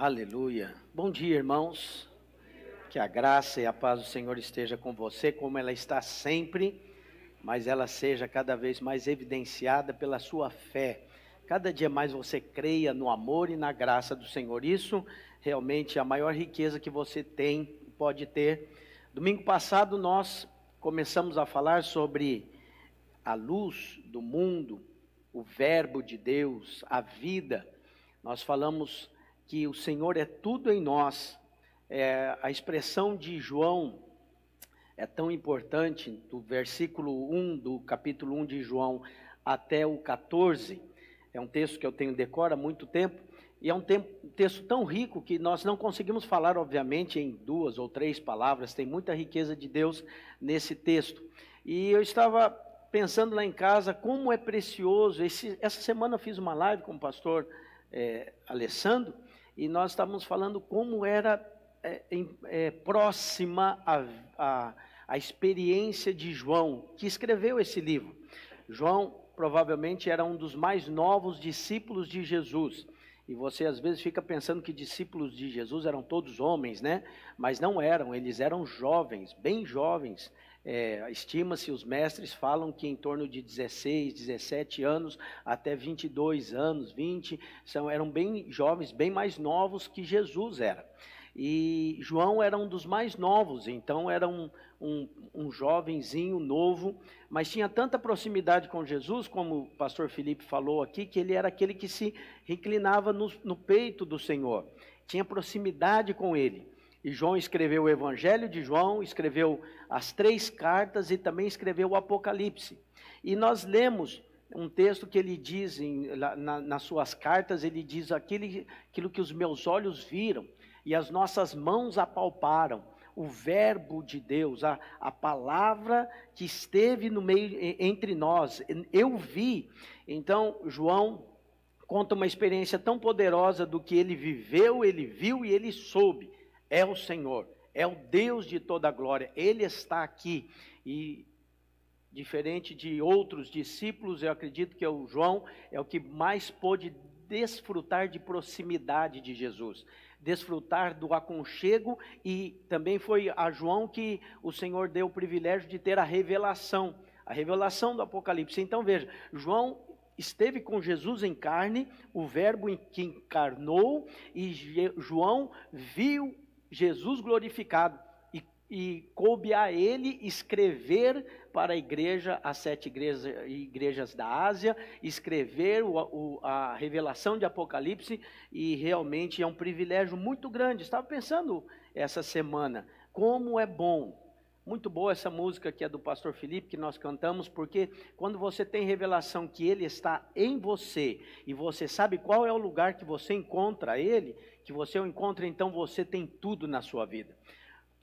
Aleluia. Bom dia, irmãos. Que a graça e a paz do Senhor esteja com você, como ela está sempre, mas ela seja cada vez mais evidenciada pela sua fé. Cada dia mais você creia no amor e na graça do Senhor. Isso realmente é a maior riqueza que você tem, pode ter. Domingo passado nós começamos a falar sobre a luz do mundo, o Verbo de Deus, a vida. Nós falamos que o Senhor é tudo em nós. É, a expressão de João é tão importante, do versículo 1 do capítulo 1 de João até o 14. É um texto que eu tenho decora há muito tempo, e é um, tempo, um texto tão rico que nós não conseguimos falar, obviamente, em duas ou três palavras, tem muita riqueza de Deus nesse texto. E eu estava pensando lá em casa como é precioso. Esse, essa semana eu fiz uma live com o pastor é, Alessandro e nós estávamos falando como era é, é, próxima a, a, a experiência de João, que escreveu esse livro. João provavelmente era um dos mais novos discípulos de Jesus. E você às vezes fica pensando que discípulos de Jesus eram todos homens, né? Mas não eram, eles eram jovens, bem jovens. É, Estima-se, os mestres falam que em torno de 16, 17 anos até 22 anos, 20, são, eram bem jovens, bem mais novos que Jesus era. E João era um dos mais novos, então era um, um, um jovenzinho novo, mas tinha tanta proximidade com Jesus, como o pastor Felipe falou aqui, que ele era aquele que se reclinava no, no peito do Senhor, tinha proximidade com ele. E João escreveu o Evangelho de João, escreveu as três cartas e também escreveu o Apocalipse. E nós lemos um texto que ele diz em, na, nas suas cartas, ele diz aquilo, aquilo que os meus olhos viram e as nossas mãos apalparam o Verbo de Deus, a, a palavra que esteve no meio entre nós. Eu vi. Então, João conta uma experiência tão poderosa do que ele viveu, ele viu e ele soube. É o Senhor, é o Deus de toda a glória. Ele está aqui e diferente de outros discípulos, eu acredito que o João é o que mais pôde desfrutar de proximidade de Jesus, desfrutar do aconchego e também foi a João que o Senhor deu o privilégio de ter a revelação, a revelação do Apocalipse. Então veja, João esteve com Jesus em carne, o Verbo que encarnou e João viu Jesus glorificado e coube a ele escrever para a igreja, as sete igrejas, igrejas da Ásia, escrever o, o, a revelação de Apocalipse, e realmente é um privilégio muito grande. Estava pensando essa semana, como é bom. Muito boa essa música que é do pastor Felipe, que nós cantamos, porque quando você tem revelação que ele está em você, e você sabe qual é o lugar que você encontra ele, que você o encontra, então você tem tudo na sua vida.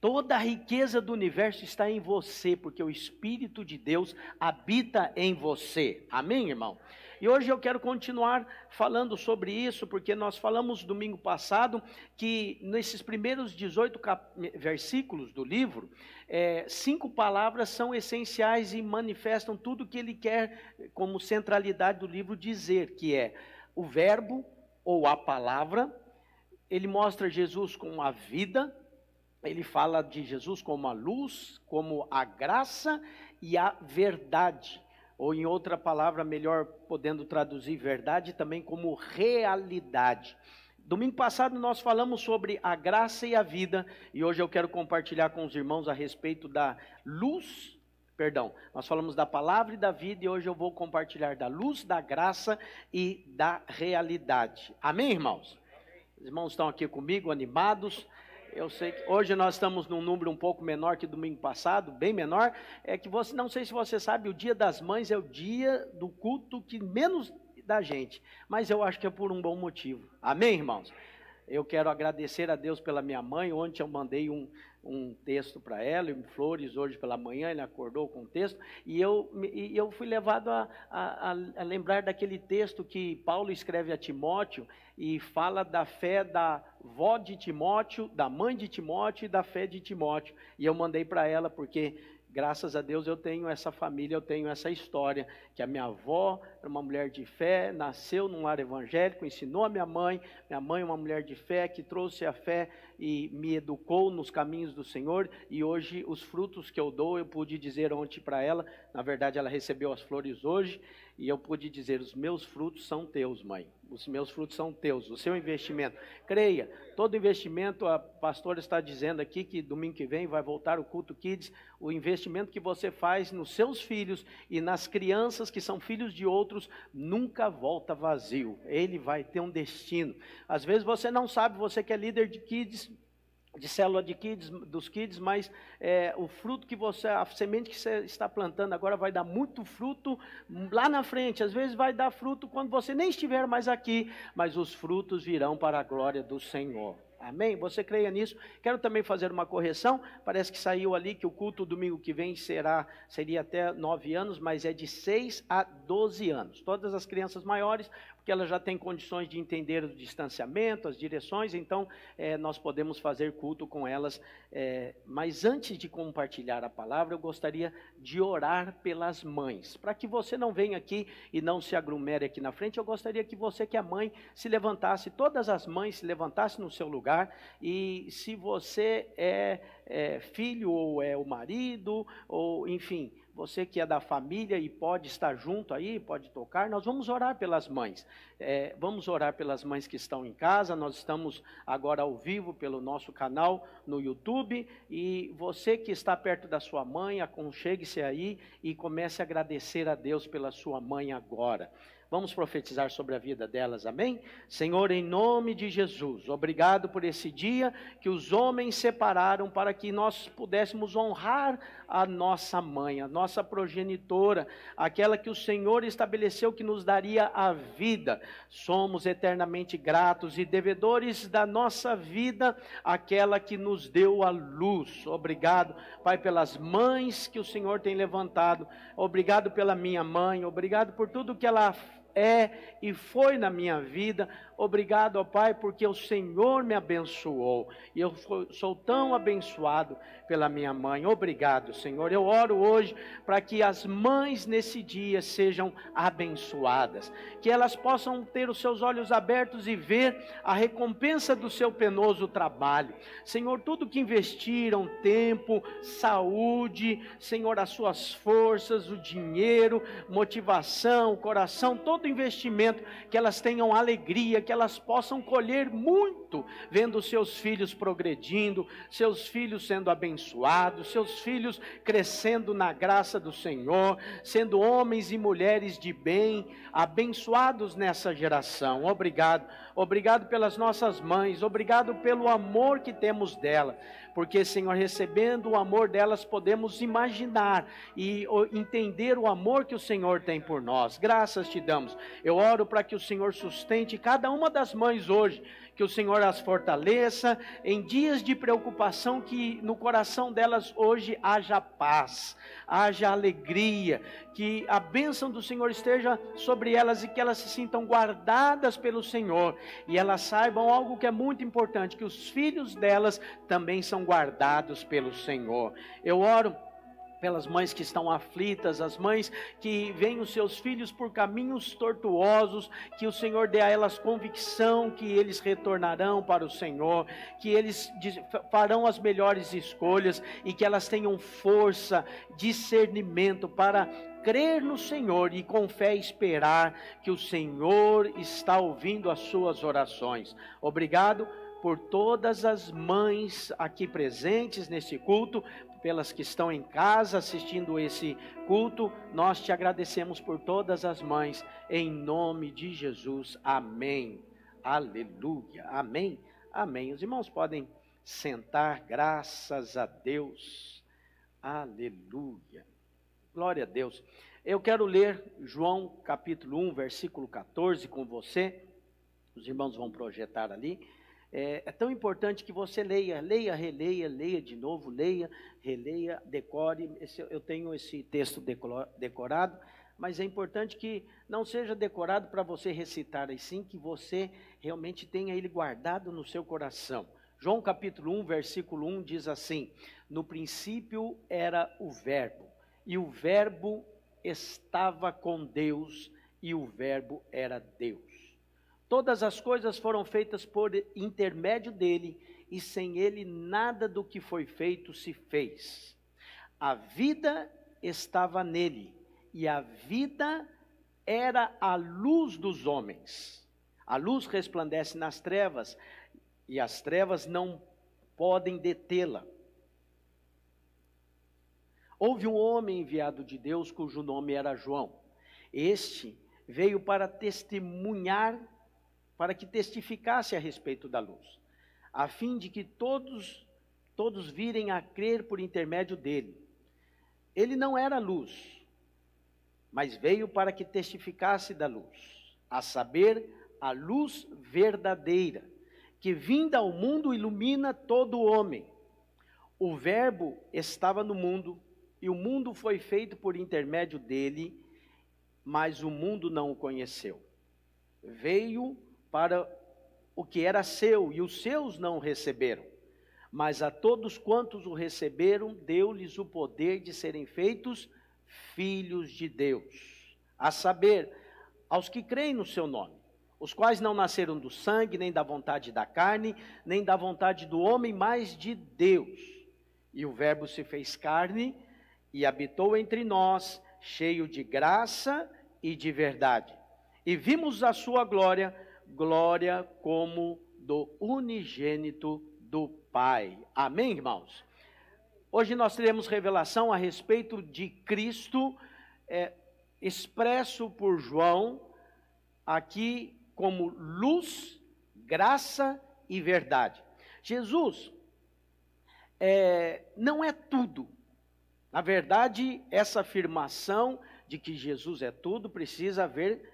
Toda a riqueza do universo está em você, porque o Espírito de Deus habita em você. Amém, irmão? E hoje eu quero continuar falando sobre isso, porque nós falamos domingo passado que nesses primeiros 18 versículos do livro, é, cinco palavras são essenciais e manifestam tudo que ele quer, como centralidade do livro, dizer, que é o Verbo ou a palavra, ele mostra Jesus com a vida ele fala de Jesus como a luz, como a graça e a verdade. Ou em outra palavra, melhor podendo traduzir verdade, também como realidade. Domingo passado nós falamos sobre a graça e a vida, e hoje eu quero compartilhar com os irmãos a respeito da luz, perdão, nós falamos da palavra e da vida, e hoje eu vou compartilhar da luz, da graça e da realidade. Amém, irmãos? Os irmãos estão aqui comigo, animados. Eu sei que hoje nós estamos num número um pouco menor que domingo passado, bem menor. É que você, não sei se você sabe, o Dia das Mães é o dia do culto que menos da gente, mas eu acho que é por um bom motivo. Amém, irmãos? Eu quero agradecer a Deus pela minha mãe. Ontem eu mandei um, um texto para ela, flores, hoje pela manhã, ele acordou com o texto, e eu, e eu fui levado a, a, a, lembrar daquele texto que Paulo escreve a Timóteo e fala da fé da vó de Timóteo, da mãe de Timóteo e da fé de Timóteo. E eu mandei para ela porque graças a Deus eu tenho essa família, eu tenho essa história, que a minha avó era uma mulher de fé, nasceu num lar evangélico, ensinou a minha mãe, minha mãe é uma mulher de fé, que trouxe a fé e me educou nos caminhos do Senhor, e hoje os frutos que eu dou, eu pude dizer ontem para ela, na verdade ela recebeu as flores hoje, e eu pude dizer: os meus frutos são teus, mãe. Os meus frutos são teus, o seu investimento. Creia, todo investimento, a pastora está dizendo aqui que domingo que vem vai voltar o culto Kids. O investimento que você faz nos seus filhos e nas crianças que são filhos de outros nunca volta vazio. Ele vai ter um destino. Às vezes você não sabe, você que é líder de Kids, de célula de kids, dos kids, mas é, o fruto que você, a semente que você está plantando agora vai dar muito fruto lá na frente. Às vezes vai dar fruto quando você nem estiver mais aqui, mas os frutos virão para a glória do Senhor. Amém? Você creia nisso? Quero também fazer uma correção. Parece que saiu ali que o culto domingo que vem será seria até nove anos, mas é de seis a doze anos. Todas as crianças maiores porque ela já tem condições de entender o distanciamento, as direções, então é, nós podemos fazer culto com elas. É, mas antes de compartilhar a palavra, eu gostaria de orar pelas mães, para que você não venha aqui e não se aglomere aqui na frente. Eu gostaria que você, que é mãe, se levantasse, todas as mães se levantassem no seu lugar, e se você é, é filho ou é o marido, ou enfim você que é da família e pode estar junto aí, pode tocar, nós vamos orar pelas mães. É, vamos orar pelas mães que estão em casa. Nós estamos agora ao vivo pelo nosso canal no YouTube. E você que está perto da sua mãe, aconchegue-se aí e comece a agradecer a Deus pela sua mãe agora. Vamos profetizar sobre a vida delas, amém? Senhor, em nome de Jesus, obrigado por esse dia que os homens separaram para que nós pudéssemos honrar a nossa mãe, a nossa progenitora, aquela que o Senhor estabeleceu que nos daria a vida. Somos eternamente gratos e devedores da nossa vida, aquela que nos deu a luz. Obrigado, Pai, pelas mães que o Senhor tem levantado. Obrigado pela minha mãe, obrigado por tudo que ela é e foi na minha vida. Obrigado, ó Pai, porque o Senhor me abençoou. E eu sou tão abençoado pela minha mãe. Obrigado, Senhor. Eu oro hoje para que as mães nesse dia sejam abençoadas, que elas possam ter os seus olhos abertos e ver a recompensa do seu penoso trabalho. Senhor, tudo que investiram, tempo, saúde, Senhor, as suas forças, o dinheiro, motivação, coração, todo investimento, que elas tenham alegria, que elas possam colher muito, vendo seus filhos progredindo, seus filhos sendo abençoados, seus filhos crescendo na graça do Senhor, sendo homens e mulheres de bem, abençoados nessa geração. Obrigado, obrigado pelas nossas mães, obrigado pelo amor que temos dela porque, Senhor, recebendo o amor delas, podemos imaginar e entender o amor que o Senhor tem por nós. Graças te damos. Eu oro para que o Senhor sustente cada uma das mães hoje que o Senhor as fortaleça em dias de preocupação, que no coração delas hoje haja paz, haja alegria, que a bênção do Senhor esteja sobre elas e que elas se sintam guardadas pelo Senhor e elas saibam algo que é muito importante: que os filhos delas também são guardados pelo Senhor. Eu oro pelas mães que estão aflitas, as mães que veem os seus filhos por caminhos tortuosos, que o Senhor dê a elas convicção que eles retornarão para o Senhor, que eles farão as melhores escolhas e que elas tenham força, discernimento para crer no Senhor e com fé esperar que o Senhor está ouvindo as suas orações. Obrigado por todas as mães aqui presentes nesse culto, pelas que estão em casa assistindo esse culto, nós te agradecemos por todas as mães, em nome de Jesus. Amém. Aleluia. Amém. Amém. Os irmãos podem sentar, graças a Deus. Aleluia. Glória a Deus. Eu quero ler João capítulo 1, versículo 14 com você. Os irmãos vão projetar ali. É, é, tão importante que você leia, leia, releia, leia de novo, leia, releia, decore. Esse, eu tenho esse texto decorado, mas é importante que não seja decorado para você recitar, e sim que você realmente tenha ele guardado no seu coração. João capítulo 1, versículo 1 diz assim: No princípio era o Verbo, e o Verbo estava com Deus, e o Verbo era Deus. Todas as coisas foram feitas por intermédio dele, e sem ele nada do que foi feito se fez. A vida estava nele, e a vida era a luz dos homens. A luz resplandece nas trevas, e as trevas não podem detê-la. Houve um homem enviado de Deus cujo nome era João. Este veio para testemunhar, para que testificasse a respeito da luz, a fim de que todos todos virem a crer por intermédio dele. Ele não era luz, mas veio para que testificasse da luz, a saber, a luz verdadeira que vinda ao mundo ilumina todo homem. O Verbo estava no mundo, e o mundo foi feito por intermédio dele, mas o mundo não o conheceu. Veio para o que era seu, e os seus não o receberam. Mas a todos quantos o receberam, deu-lhes o poder de serem feitos filhos de Deus, a saber, aos que creem no seu nome os quais não nasceram do sangue, nem da vontade da carne, nem da vontade do homem, mas de Deus. E o Verbo se fez carne e habitou entre nós, cheio de graça e de verdade. E vimos a sua glória, glória como do unigênito do Pai. Amém, irmãos? Hoje nós teremos revelação a respeito de Cristo, é, expresso por João, aqui como luz, graça e verdade. Jesus é, não é tudo. Na verdade, essa afirmação de que Jesus é tudo precisa haver, é,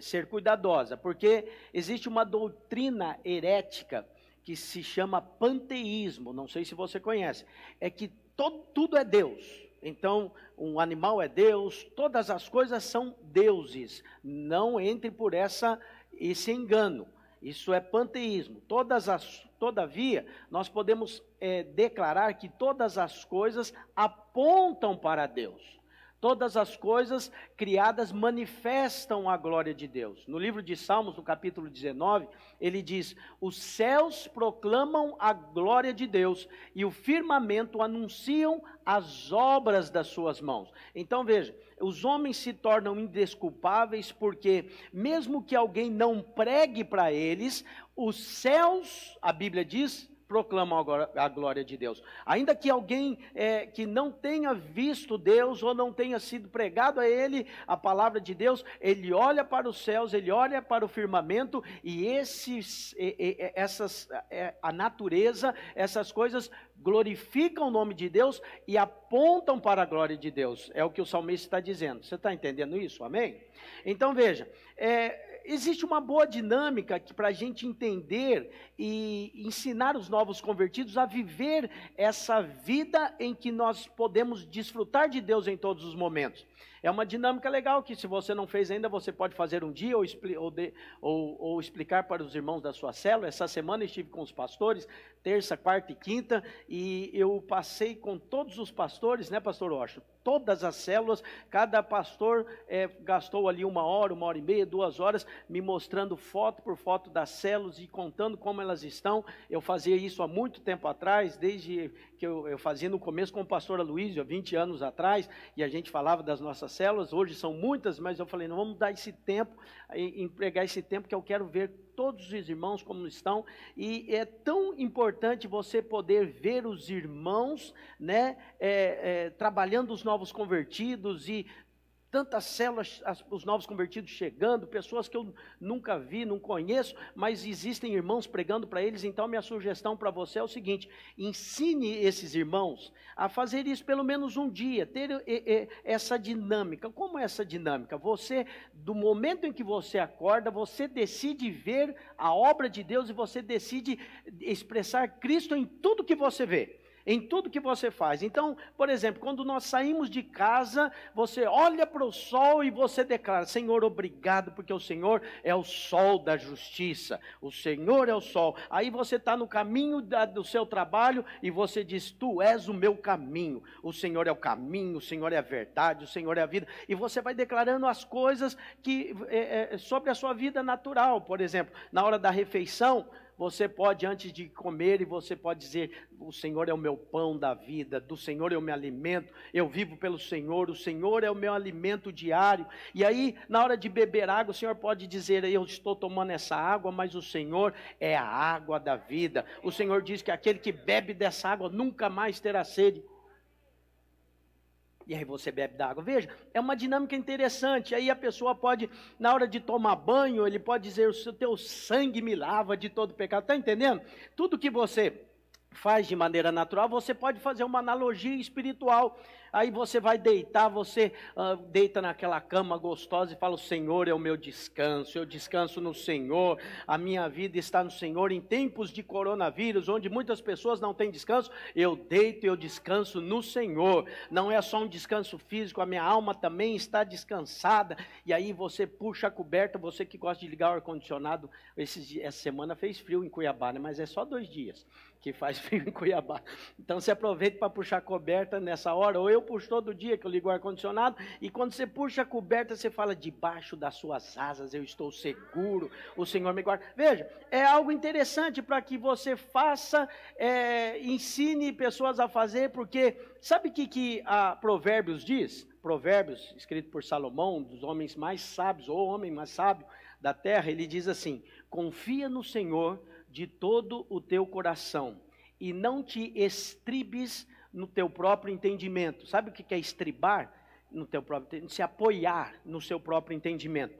ser cuidadosa, porque existe uma doutrina herética que se chama panteísmo, não sei se você conhece, é que todo, tudo é Deus. Então, um animal é Deus, todas as coisas são deuses. Não entre por essa esse engano. Isso é panteísmo. Todas as, todavia, nós podemos é, declarar que todas as coisas apontam para Deus. Todas as coisas criadas manifestam a glória de Deus. No livro de Salmos, no capítulo 19, ele diz: Os céus proclamam a glória de Deus e o firmamento anunciam as obras das suas mãos. Então veja, os homens se tornam indesculpáveis porque, mesmo que alguém não pregue para eles, os céus, a Bíblia diz, proclamam a glória de Deus. Ainda que alguém é, que não tenha visto Deus ou não tenha sido pregado a ele a palavra de Deus, ele olha para os céus, ele olha para o firmamento e esses, essas, é, a natureza, essas coisas glorificam o nome de Deus e apontam para a glória de Deus. É o que o salmista está dizendo. Você está entendendo isso? Amém? Então veja, é, existe uma boa dinâmica para a gente entender e ensinar os novos convertidos a viver essa vida em que nós podemos desfrutar de Deus em todos os momentos. É uma dinâmica legal que, se você não fez ainda, você pode fazer um dia ou, ou, de, ou, ou, explicar para os irmãos da sua célula. Essa semana estive com os pastores, terça, quarta e quinta, e eu passei com todos os pastores, né, Pastor Washington? Todas as células, cada pastor é, gastou ali uma hora, uma hora e meia, duas horas, me mostrando foto por foto das células e contando como elas estão. Eu fazia isso há muito tempo atrás, desde que eu, eu fazia no começo com o pastor Aloysio, há 20 anos atrás, e a gente falava das nossas nossas células, hoje são muitas, mas eu falei, não vamos dar esse tempo, empregar esse tempo que eu quero ver todos os irmãos como estão, e é tão importante você poder ver os irmãos, né, é, é, trabalhando os novos convertidos e tantas células, as, os novos convertidos chegando, pessoas que eu nunca vi, não conheço, mas existem irmãos pregando para eles. Então, minha sugestão para você é o seguinte: ensine esses irmãos a fazer isso pelo menos um dia, ter e, e, essa dinâmica. Como é essa dinâmica? Você, do momento em que você acorda, você decide ver a obra de Deus e você decide expressar Cristo em tudo que você vê. Em tudo que você faz. Então, por exemplo, quando nós saímos de casa, você olha para o sol e você declara: Senhor, obrigado, porque o Senhor é o sol da justiça, o Senhor é o sol. Aí você está no caminho da, do seu trabalho e você diz: Tu és o meu caminho, o Senhor é o caminho, o Senhor é a verdade, o Senhor é a vida. E você vai declarando as coisas que é, é, sobre a sua vida natural. Por exemplo, na hora da refeição você pode, antes de comer, e você pode dizer: O Senhor é o meu pão da vida, do Senhor eu me alimento, eu vivo pelo Senhor, o Senhor é o meu alimento diário. E aí, na hora de beber água, o Senhor pode dizer: Eu estou tomando essa água, mas o Senhor é a água da vida. O Senhor diz que aquele que bebe dessa água nunca mais terá sede e aí você bebe da água. Veja, é uma dinâmica interessante. Aí a pessoa pode, na hora de tomar banho, ele pode dizer: o teu sangue me lava de todo pecado. Está entendendo? Tudo que você faz de maneira natural, você pode fazer uma analogia espiritual. Aí você vai deitar, você uh, deita naquela cama gostosa e fala: O Senhor é o meu descanso, eu descanso no Senhor, a minha vida está no Senhor. Em tempos de coronavírus, onde muitas pessoas não têm descanso, eu deito e eu descanso no Senhor. Não é só um descanso físico, a minha alma também está descansada. E aí você puxa a coberta, você que gosta de ligar o ar-condicionado, essa semana fez frio em Cuiabá, né? mas é só dois dias que faz frio em Cuiabá. Então você aproveita para puxar a coberta nessa hora, ou eu puxo todo dia que eu ligo o ar-condicionado, e quando você puxa a coberta, você fala: debaixo das suas asas eu estou seguro, o Senhor me guarda. Veja, é algo interessante para que você faça, é, ensine pessoas a fazer, porque sabe o que, que a Provérbios diz? Provérbios, escrito por Salomão, um dos homens mais sábios, ou homem mais sábio da terra, ele diz assim: confia no Senhor de todo o teu coração e não te estribes no teu próprio entendimento. Sabe o que é estribar no teu próprio entendimento? Se apoiar no seu próprio entendimento.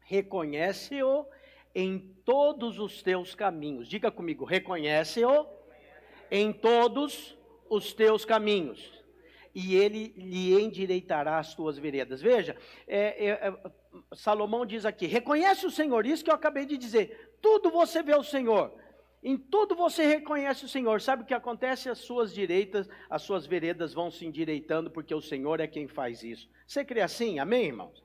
Reconhece-o em todos os teus caminhos. Diga comigo, reconhece-o em todos os teus caminhos. E ele lhe endireitará as tuas veredas. Veja, é, é, é, Salomão diz aqui: reconhece o Senhor, isso que eu acabei de dizer. Tudo você vê o Senhor. Em tudo você reconhece o Senhor. Sabe o que acontece? As suas direitas, as suas veredas vão se endireitando, porque o Senhor é quem faz isso. Você crê assim? Amém, irmãos?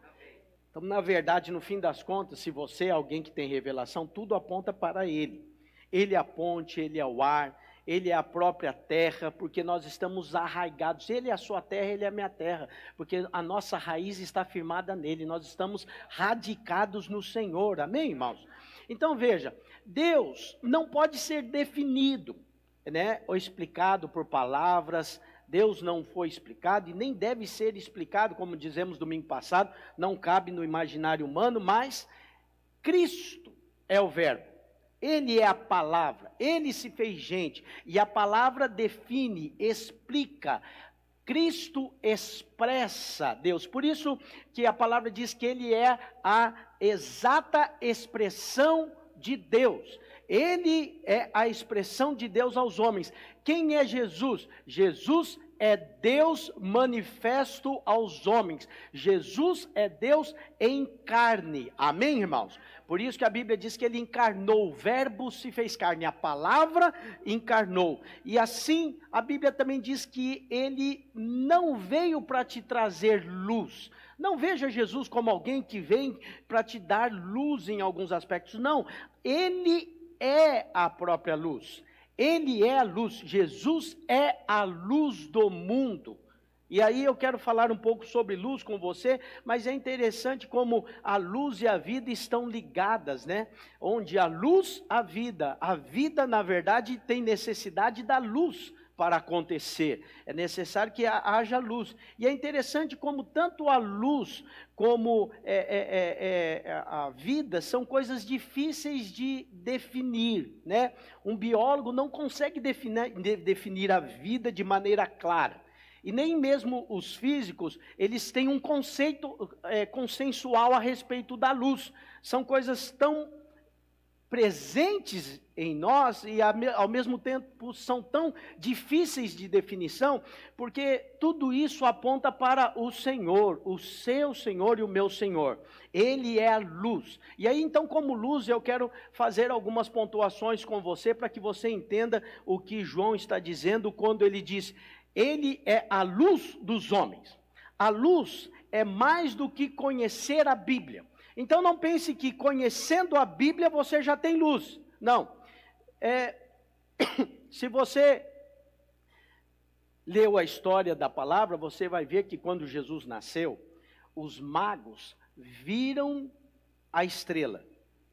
Então, na verdade, no fim das contas, se você é alguém que tem revelação, tudo aponta para Ele. Ele é a ponte, Ele é o ar, Ele é a própria terra, porque nós estamos arraigados. Ele é a sua terra, Ele é a minha terra, porque a nossa raiz está firmada nele. Nós estamos radicados no Senhor. Amém, irmãos? Então veja, Deus não pode ser definido, né, ou explicado por palavras. Deus não foi explicado e nem deve ser explicado, como dizemos domingo passado, não cabe no imaginário humano, mas Cristo é o Verbo. Ele é a palavra, ele se fez gente, e a palavra define, explica, Cristo expressa Deus. Por isso que a palavra diz que ele é a exata expressão de Deus. Ele é a expressão de Deus aos homens. Quem é Jesus? Jesus é Deus manifesto aos homens. Jesus é Deus em carne. Amém, irmãos? Por isso que a Bíblia diz que ele encarnou, o Verbo se fez carne, a palavra encarnou. E assim, a Bíblia também diz que ele não veio para te trazer luz. Não veja Jesus como alguém que vem para te dar luz em alguns aspectos. Não, ele é a própria luz. Ele é a luz, Jesus é a luz do mundo. E aí eu quero falar um pouco sobre luz com você, mas é interessante como a luz e a vida estão ligadas, né? Onde a luz, a vida. A vida, na verdade, tem necessidade da luz para acontecer. É necessário que haja luz. E é interessante como tanto a luz como é, é, é, é, a vida são coisas difíceis de definir. Né? Um biólogo não consegue definir, definir a vida de maneira clara. E nem mesmo os físicos, eles têm um conceito é, consensual a respeito da luz. São coisas tão presentes em nós e ao mesmo tempo são tão difíceis de definição, porque tudo isso aponta para o Senhor, o seu Senhor e o meu Senhor. Ele é a luz. E aí, então, como luz, eu quero fazer algumas pontuações com você para que você entenda o que João está dizendo quando ele diz: Ele é a luz dos homens. A luz é mais do que conhecer a Bíblia. Então não pense que conhecendo a Bíblia você já tem luz. Não. É, se você leu a história da palavra, você vai ver que quando Jesus nasceu, os magos viram a estrela.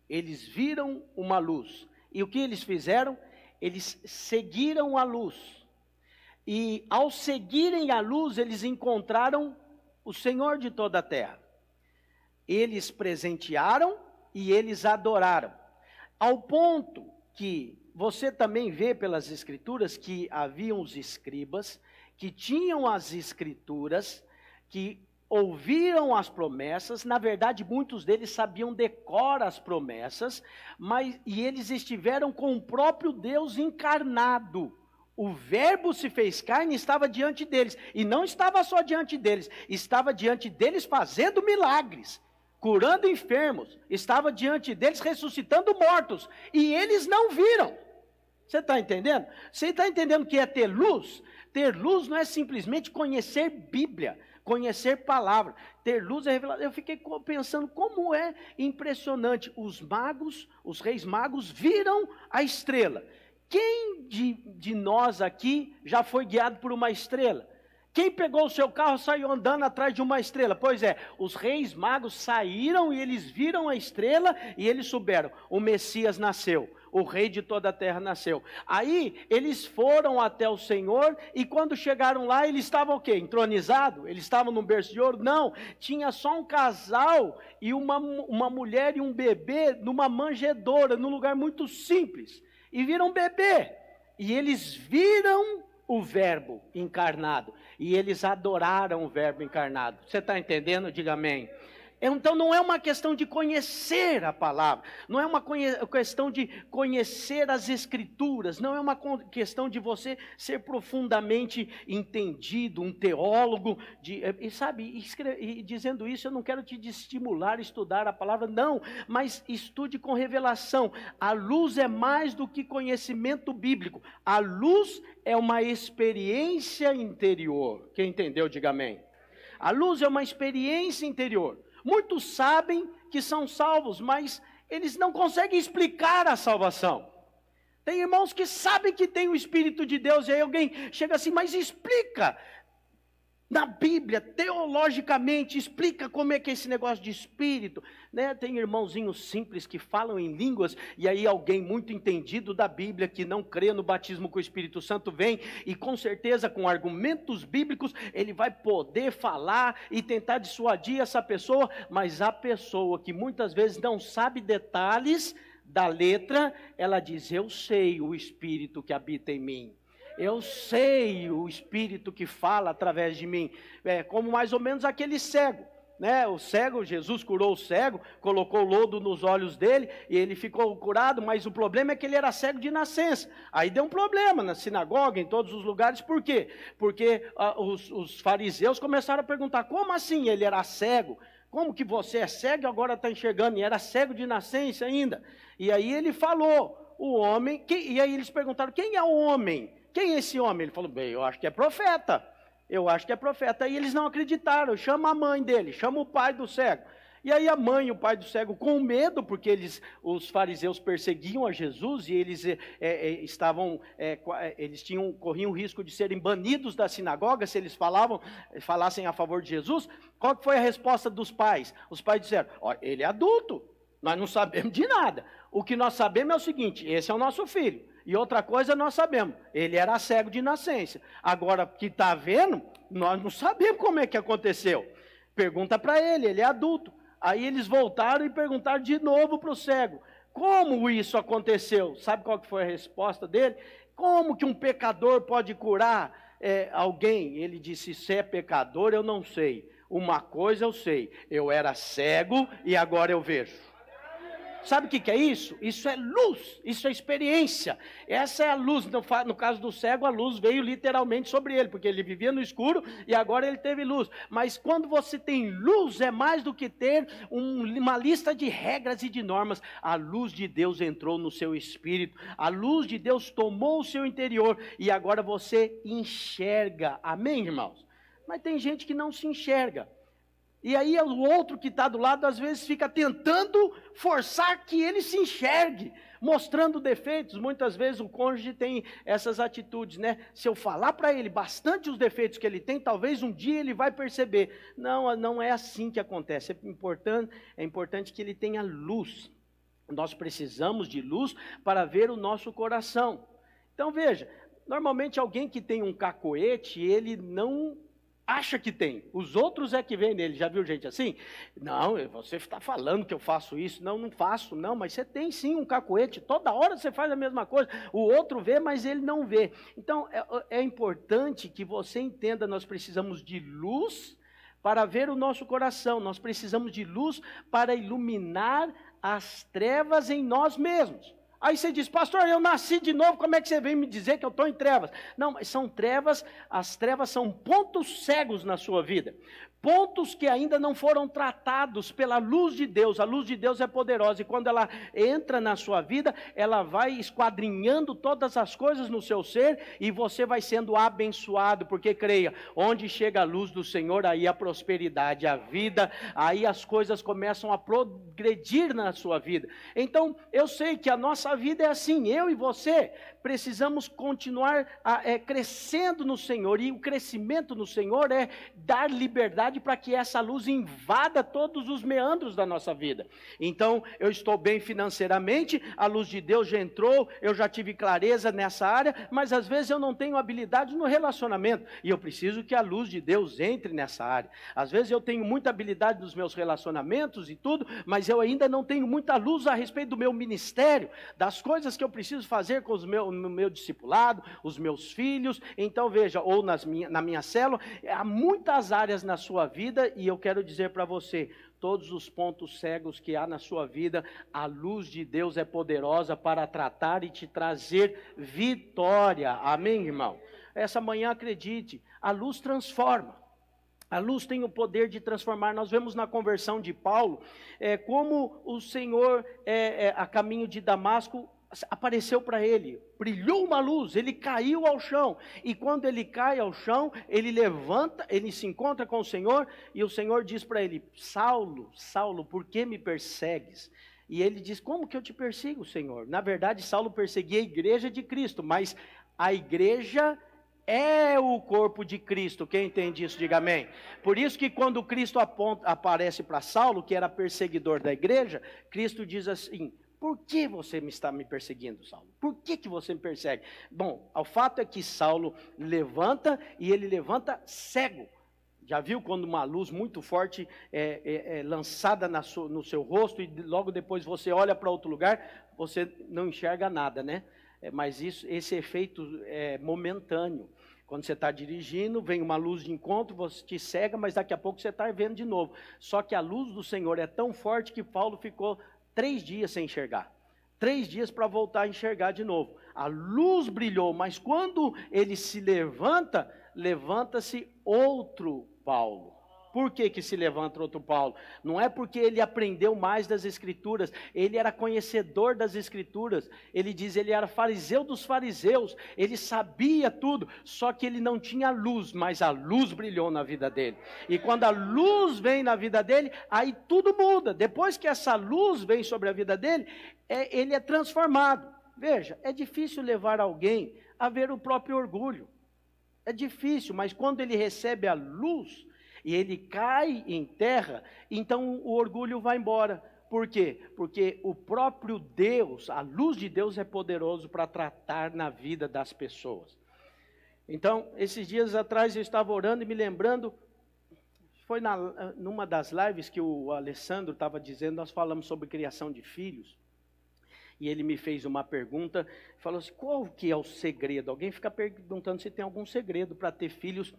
Eles viram uma luz. E o que eles fizeram? Eles seguiram a luz. E ao seguirem a luz, eles encontraram o Senhor de toda a terra eles presentearam e eles adoraram. Ao ponto que você também vê pelas escrituras que haviam os escribas que tinham as escrituras, que ouviram as promessas, na verdade muitos deles sabiam decor as promessas, mas e eles estiveram com o próprio Deus encarnado. O Verbo se fez carne e estava diante deles, e não estava só diante deles, estava diante deles fazendo milagres curando enfermos, estava diante deles ressuscitando mortos, e eles não viram. Você está entendendo? Você está entendendo que é ter luz? Ter luz não é simplesmente conhecer Bíblia, conhecer palavra. Ter luz é revelar. Eu fiquei pensando como é impressionante. Os magos, os reis magos, viram a estrela. Quem de, de nós aqui já foi guiado por uma estrela? Quem pegou o seu carro saiu andando atrás de uma estrela? Pois é, os reis magos saíram e eles viram a estrela e eles souberam: o Messias nasceu, o rei de toda a terra nasceu. Aí eles foram até o Senhor e quando chegaram lá, eles estavam o quê? Entronizado? Eles estavam num berço de ouro? Não, tinha só um casal e uma, uma mulher e um bebê numa manjedoura, num lugar muito simples. E viram um bebê. E eles viram o Verbo encarnado. E eles adoraram o Verbo encarnado. Você está entendendo? Diga amém. Então não é uma questão de conhecer a palavra, não é uma questão de conhecer as escrituras, não é uma questão de você ser profundamente entendido, um teólogo, de, eh, e sabe, e dizendo isso eu não quero te estimular a estudar a palavra, não, mas estude com revelação. A luz é mais do que conhecimento bíblico, a luz é uma experiência interior. Quem entendeu, diga amém. A luz é uma experiência interior. Muitos sabem que são salvos, mas eles não conseguem explicar a salvação. Tem irmãos que sabem que tem o Espírito de Deus, e aí alguém chega assim, mas explica na Bíblia, teologicamente, explica como é que é esse negócio de espírito. Né? Tem irmãozinhos simples que falam em línguas, e aí alguém muito entendido da Bíblia, que não crê no batismo com o Espírito Santo, vem e com certeza, com argumentos bíblicos, ele vai poder falar e tentar dissuadir essa pessoa, mas a pessoa que muitas vezes não sabe detalhes da letra, ela diz: Eu sei o Espírito que habita em mim. Eu sei o Espírito que fala através de mim. É como mais ou menos aquele cego. Né, o cego, Jesus curou o cego, colocou lodo nos olhos dele e ele ficou curado, mas o problema é que ele era cego de nascença. Aí deu um problema na sinagoga, em todos os lugares, por quê? Porque ah, os, os fariseus começaram a perguntar: como assim ele era cego? Como que você é cego e agora está enxergando? E era cego de nascença ainda. E aí ele falou: o homem. e aí eles perguntaram: quem é o homem? Quem é esse homem? Ele falou: Bem, eu acho que é profeta. Eu acho que é profeta. Aí eles não acreditaram. Chama a mãe dele, chama o pai do cego. E aí a mãe e o pai do cego, com medo, porque eles, os fariseus perseguiam a Jesus e eles é, é, estavam, é, eles tinham, corriam o risco de serem banidos da sinagoga se eles falavam, falassem a favor de Jesus. Qual que foi a resposta dos pais? Os pais disseram: ó, ele é adulto, nós não sabemos de nada. O que nós sabemos é o seguinte: esse é o nosso filho. E outra coisa nós sabemos, ele era cego de nascença. Agora, que está vendo, nós não sabemos como é que aconteceu. Pergunta para ele, ele é adulto. Aí eles voltaram e perguntaram de novo para o cego: como isso aconteceu? Sabe qual que foi a resposta dele? Como que um pecador pode curar é, alguém? Ele disse: se é pecador, eu não sei. Uma coisa eu sei: eu era cego e agora eu vejo. Sabe o que, que é isso? Isso é luz, isso é experiência. Essa é a luz. No, no, caso do cego, a luz veio literalmente sobre ele, porque ele vivia no escuro e agora ele teve luz. Mas quando você tem luz, é mais do que ter um, uma lista de regras e de normas. A luz de Deus entrou no seu espírito, a luz de Deus tomou o seu interior e agora você enxerga. Amém, irmãos? Mas tem gente que não se enxerga. E aí o outro que está do lado, às vezes, fica tentando forçar que ele se enxergue, mostrando defeitos. Muitas vezes o cônjuge tem essas atitudes, né? Se eu falar para ele bastante os defeitos que ele tem, talvez um dia ele vai perceber. Não, não é assim que acontece. É importante, é importante que ele tenha luz. Nós precisamos de luz para ver o nosso coração. Então veja, normalmente alguém que tem um cacoete, ele não acha que tem. Os outros é que vem nele. Já viu gente assim? Não, você está falando que eu faço isso. Não, não faço. Não, mas você tem sim um cacoete. Toda hora você faz a mesma coisa. O outro vê, mas ele não vê. Então, é, é importante que você entenda, nós precisamos de luz para ver o nosso coração. Nós precisamos de luz para iluminar as trevas em nós mesmos. Aí você diz, pastor, eu nasci de novo, como é que você vem me dizer que eu estou em trevas? Não, mas são trevas, as trevas são pontos cegos na sua vida pontos que ainda não foram tratados pela luz de Deus. A luz de Deus é poderosa e quando ela entra na sua vida, ela vai esquadrinhando todas as coisas no seu ser e você vai sendo abençoado, porque creia, onde chega a luz do Senhor, aí a prosperidade, a vida, aí as coisas começam a progredir na sua vida. Então, eu sei que a nossa vida é assim, eu e você precisamos continuar a, é, crescendo no Senhor, e o crescimento no Senhor é dar liberdade para que essa luz invada todos os meandros da nossa vida. Então, eu estou bem financeiramente, a luz de Deus já entrou, eu já tive clareza nessa área, mas às vezes eu não tenho habilidade no relacionamento, e eu preciso que a luz de Deus entre nessa área. Às vezes eu tenho muita habilidade nos meus relacionamentos e tudo, mas eu ainda não tenho muita luz a respeito do meu ministério, das coisas que eu preciso fazer com os meus no meu discipulado, os meus filhos. Então veja, ou nas minha, na minha célula, há muitas áreas na sua vida e eu quero dizer para você, todos os pontos cegos que há na sua vida, a luz de Deus é poderosa para tratar e te trazer vitória. Amém, irmão? Essa manhã acredite, a luz transforma. A luz tem o poder de transformar. Nós vemos na conversão de Paulo é, como o Senhor, é, é, a caminho de Damasco, apareceu para ele, brilhou uma luz, ele caiu ao chão. E quando ele cai ao chão, ele levanta, ele se encontra com o Senhor, e o Senhor diz para ele: Saulo, Saulo, por que me persegues? E ele diz: Como que eu te persigo, Senhor? Na verdade, Saulo perseguia a igreja de Cristo, mas a igreja é o corpo de Cristo. Quem entende isso, diga amém. Por isso que quando Cristo aponta, aparece para Saulo, que era perseguidor da igreja, Cristo diz assim: por que você me está me perseguindo, Saulo? Por que, que você me persegue? Bom, o fato é que Saulo levanta e ele levanta cego. Já viu quando uma luz muito forte é, é, é lançada no seu rosto e logo depois você olha para outro lugar, você não enxerga nada, né? É, mas isso, esse efeito é momentâneo. Quando você está dirigindo, vem uma luz de encontro, você te cega, mas daqui a pouco você está vendo de novo. Só que a luz do Senhor é tão forte que Paulo ficou três dias sem enxergar. Três dias para voltar a enxergar de novo. A luz brilhou, mas quando ele se levanta, levanta-se outro Paulo. Por que, que se levanta outro Paulo? Não é porque ele aprendeu mais das Escrituras, ele era conhecedor das Escrituras. Ele diz, ele era fariseu dos fariseus, ele sabia tudo, só que ele não tinha luz, mas a luz brilhou na vida dele. E quando a luz vem na vida dele, aí tudo muda. Depois que essa luz vem sobre a vida dele, é, ele é transformado. Veja, é difícil levar alguém a ver o próprio orgulho. É difícil, mas quando ele recebe a luz, e ele cai em terra, então o orgulho vai embora. Por quê? Porque o próprio Deus, a luz de Deus é poderoso para tratar na vida das pessoas. Então, esses dias atrás eu estava orando e me lembrando, foi na, numa das lives que o Alessandro estava dizendo, nós falamos sobre criação de filhos. E ele me fez uma pergunta, falou assim: qual que é o segredo? Alguém fica perguntando se tem algum segredo para ter filhos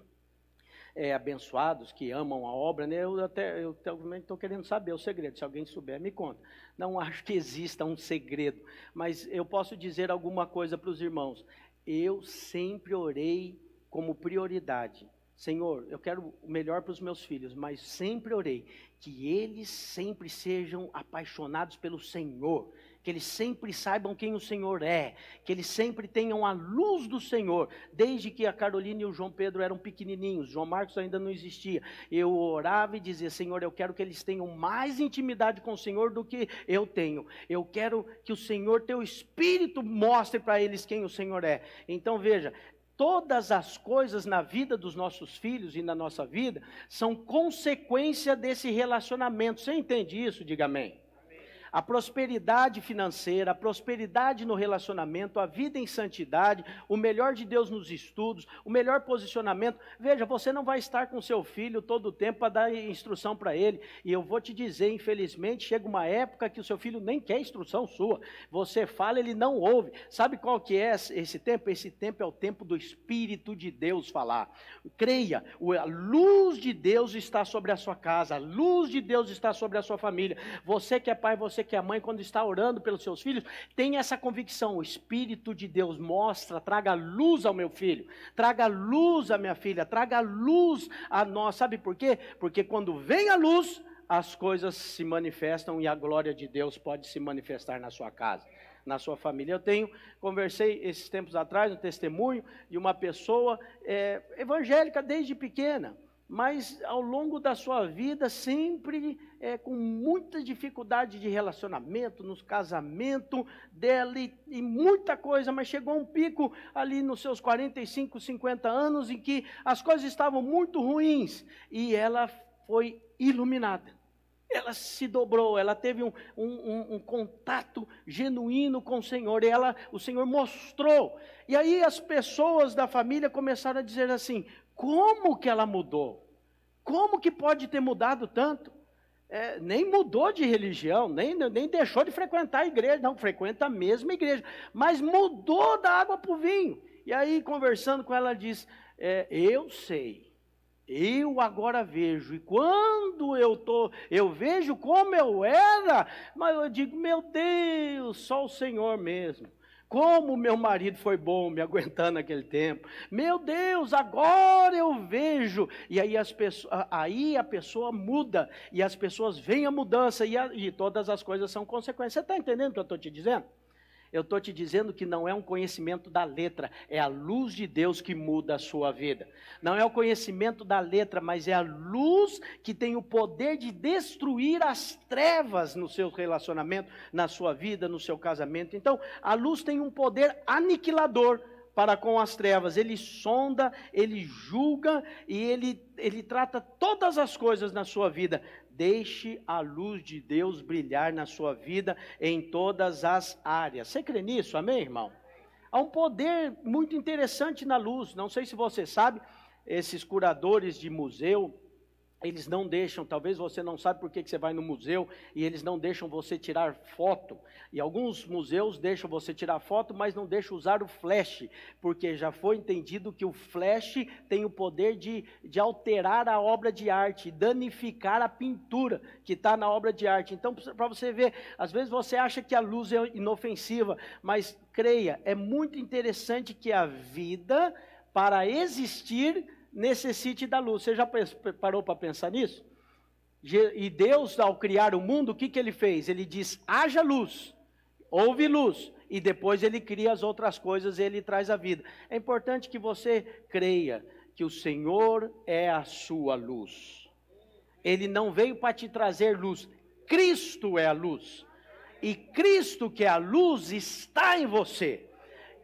é, abençoados que amam a obra, né? Eu até eu estou querendo saber o segredo. Se alguém souber, me conta. Não acho que exista um segredo, mas eu posso dizer alguma coisa para os irmãos. Eu sempre orei como prioridade. Senhor, eu quero o melhor para os meus filhos, mas sempre orei que eles sempre sejam apaixonados pelo Senhor, que eles sempre saibam quem o Senhor é, que eles sempre tenham a luz do Senhor, desde que a Carolina e o João Pedro eram pequenininhos, João Marcos ainda não existia. Eu orava e dizia: Senhor, eu quero que eles tenham mais intimidade com o Senhor do que eu tenho. Eu quero que o Senhor, teu Espírito, mostre para eles quem o Senhor é. Então veja, todas as coisas na vida dos nossos filhos e na nossa vida são consequência desse relacionamento. Você entende isso? Diga amém a prosperidade financeira, a prosperidade no relacionamento, a vida em santidade, o melhor de Deus nos estudos, o melhor posicionamento. Veja, você não vai estar com seu filho todo o tempo para dar instrução para ele. E eu vou te dizer, infelizmente, chega uma época que o seu filho nem quer instrução sua. Você fala, ele não ouve. Sabe qual que é esse tempo? Esse tempo é o tempo do Espírito de Deus falar. Creia, a luz de Deus está sobre a sua casa, a luz de Deus está sobre a sua família. Você que é pai, você você que é mãe, quando está orando pelos seus filhos, tenha essa convicção: o Espírito de Deus mostra, traga luz ao meu filho, traga luz à minha filha, traga luz a nós. Sabe por quê? Porque quando vem a luz, as coisas se manifestam e a glória de Deus pode se manifestar na sua casa na sua família. Eu tenho, conversei esses tempos atrás, um testemunho de uma pessoa é, evangélica desde pequena mas ao longo da sua vida, sempre é, com muita dificuldade de relacionamento, nos casamento dela e, e, muita coisa, mas chegou um pico ali nos seus 45, 50 anos em que as coisas estavam muito ruins e ela foi iluminada. Ela se dobrou, ela teve um, um, um contato genuíno com o Senhor, e ela, o Senhor mostrou. E aí as pessoas da família começaram a dizer assim: como que ela mudou? Como que pode ter mudado tanto? É, nem mudou de religião, nem, nem deixou de frequentar a igreja, não, frequenta a mesma igreja, mas mudou da água para o vinho. E aí, conversando com ela, diz: é, Eu sei, eu agora vejo, e quando eu tô, eu vejo como eu era, mas eu digo: Meu Deus, só o Senhor mesmo. Como meu marido foi bom me aguentando naquele tempo. Meu Deus, agora eu vejo. E aí, as pessoas, aí a pessoa muda. E as pessoas veem a mudança. E, a, e todas as coisas são consequências. Você está entendendo o que eu estou te dizendo? Eu estou te dizendo que não é um conhecimento da letra, é a luz de Deus que muda a sua vida. Não é o conhecimento da letra, mas é a luz que tem o poder de destruir as trevas no seu relacionamento, na sua vida, no seu casamento. Então, a luz tem um poder aniquilador para com as trevas. Ele sonda, ele julga e ele, ele trata todas as coisas na sua vida. Deixe a luz de Deus brilhar na sua vida em todas as áreas. Você crê nisso? Amém, irmão? Há um poder muito interessante na luz. Não sei se você sabe, esses curadores de museu, eles não deixam, talvez você não sabe por que você vai no museu e eles não deixam você tirar foto. E alguns museus deixam você tirar foto, mas não deixam usar o flash, porque já foi entendido que o flash tem o poder de, de alterar a obra de arte, danificar a pintura que está na obra de arte. Então, para você ver, às vezes você acha que a luz é inofensiva, mas creia, é muito interessante que a vida, para existir, necessite da luz. Você já parou para pensar nisso? E Deus, ao criar o mundo, o que, que ele fez? Ele diz: haja luz, houve luz, e depois ele cria as outras coisas e ele traz a vida. É importante que você creia que o Senhor é a sua luz. Ele não veio para te trazer luz, Cristo é a luz. E Cristo, que é a luz, está em você.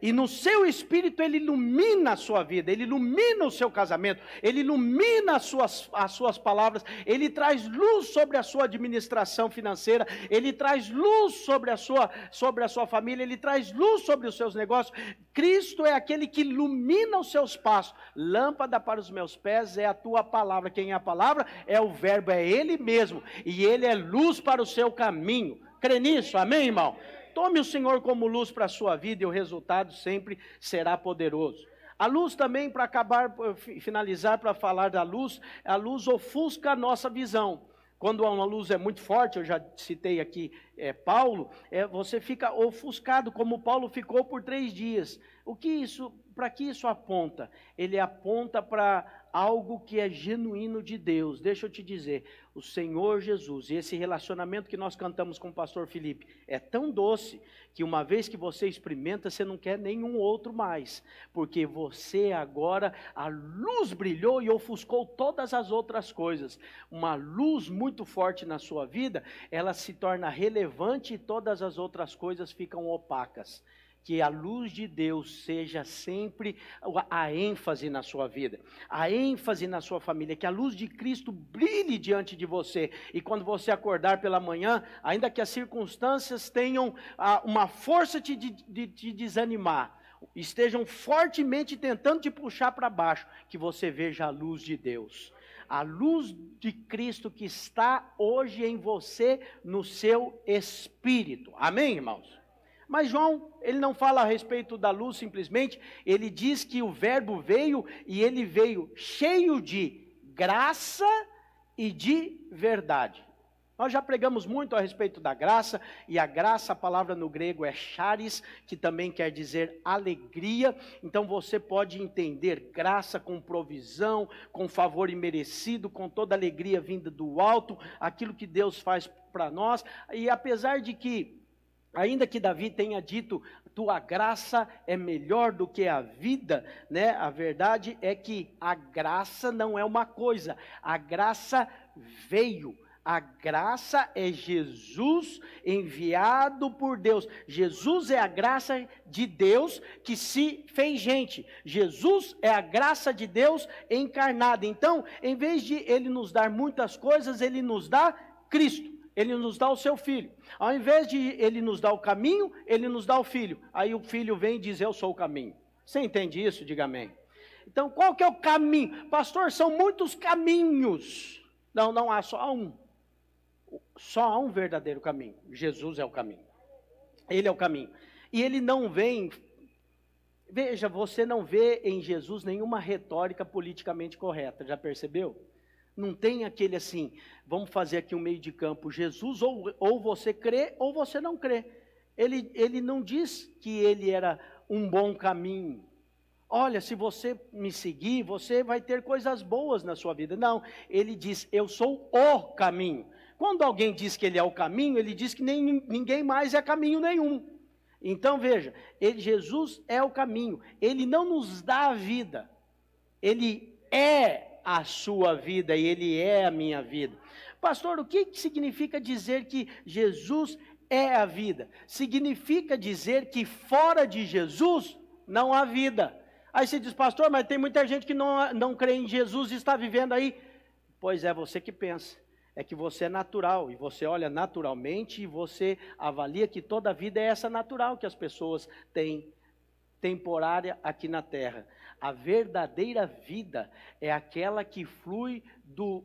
E no seu espírito ele ilumina a sua vida, ele ilumina o seu casamento, ele ilumina as suas, as suas palavras, ele traz luz sobre a sua administração financeira, ele traz luz sobre a, sua, sobre a sua família, ele traz luz sobre os seus negócios. Cristo é aquele que ilumina os seus passos. Lâmpada para os meus pés é a tua palavra. Quem é a palavra? É o Verbo, é Ele mesmo. E Ele é luz para o seu caminho. Crê nisso, amém, irmão? Tome o Senhor como luz para a sua vida e o resultado sempre será poderoso. A luz também, para acabar, finalizar, para falar da luz, a luz ofusca a nossa visão. Quando uma luz é muito forte, eu já citei aqui é, Paulo, é, você fica ofuscado, como Paulo ficou por três dias. O que isso, para que isso aponta? Ele aponta para algo que é genuíno de Deus. Deixa eu te dizer, o Senhor Jesus e esse relacionamento que nós cantamos com o pastor Felipe é tão doce que uma vez que você experimenta, você não quer nenhum outro mais, porque você agora a luz brilhou e ofuscou todas as outras coisas. Uma luz muito forte na sua vida, ela se torna relevante e todas as outras coisas ficam opacas que a luz de Deus seja sempre a ênfase na sua vida, a ênfase na sua família, que a luz de Cristo brilhe diante de você. E quando você acordar pela manhã, ainda que as circunstâncias tenham ah, uma força de, de te desanimar, estejam fortemente tentando te puxar para baixo, que você veja a luz de Deus. A luz de Cristo que está hoje em você, no seu espírito. Amém, irmãos? Mas João, ele não fala a respeito da luz simplesmente, ele diz que o Verbo veio e ele veio cheio de graça e de verdade. Nós já pregamos muito a respeito da graça, e a graça, a palavra no grego é charis, que também quer dizer alegria. Então você pode entender graça com provisão, com favor imerecido, com toda alegria vinda do alto, aquilo que Deus faz para nós. E apesar de que Ainda que Davi tenha dito, tua graça é melhor do que a vida, né? A verdade é que a graça não é uma coisa, a graça veio. A graça é Jesus enviado por Deus. Jesus é a graça de Deus que se fez gente. Jesus é a graça de Deus encarnada. Então, em vez de ele nos dar muitas coisas, ele nos dá Cristo ele nos dá o seu filho. Ao invés de ele nos dar o caminho, ele nos dá o filho. Aí o filho vem e diz: Eu sou o caminho. Você entende isso? Diga amém. Então, qual que é o caminho? Pastor, são muitos caminhos. Não, não há só um. Só há um verdadeiro caminho. Jesus é o caminho. Ele é o caminho. E ele não vem. Veja, você não vê em Jesus nenhuma retórica politicamente correta, já percebeu? Não tem aquele assim, vamos fazer aqui um meio de campo, Jesus, ou, ou você crê ou você não crê. Ele, ele não diz que ele era um bom caminho. Olha, se você me seguir, você vai ter coisas boas na sua vida. Não, ele diz, eu sou o caminho. Quando alguém diz que ele é o caminho, ele diz que nem, ninguém mais é caminho nenhum. Então veja, ele, Jesus é o caminho. Ele não nos dá a vida, ele é a sua vida e Ele é a minha vida. Pastor, o que significa dizer que Jesus é a vida? Significa dizer que fora de Jesus não há vida. Aí você diz, pastor, mas tem muita gente que não, não crê em Jesus e está vivendo aí. Pois é, você que pensa. É que você é natural e você olha naturalmente e você avalia que toda vida é essa natural que as pessoas têm temporária aqui na terra. A verdadeira vida é aquela que flui do,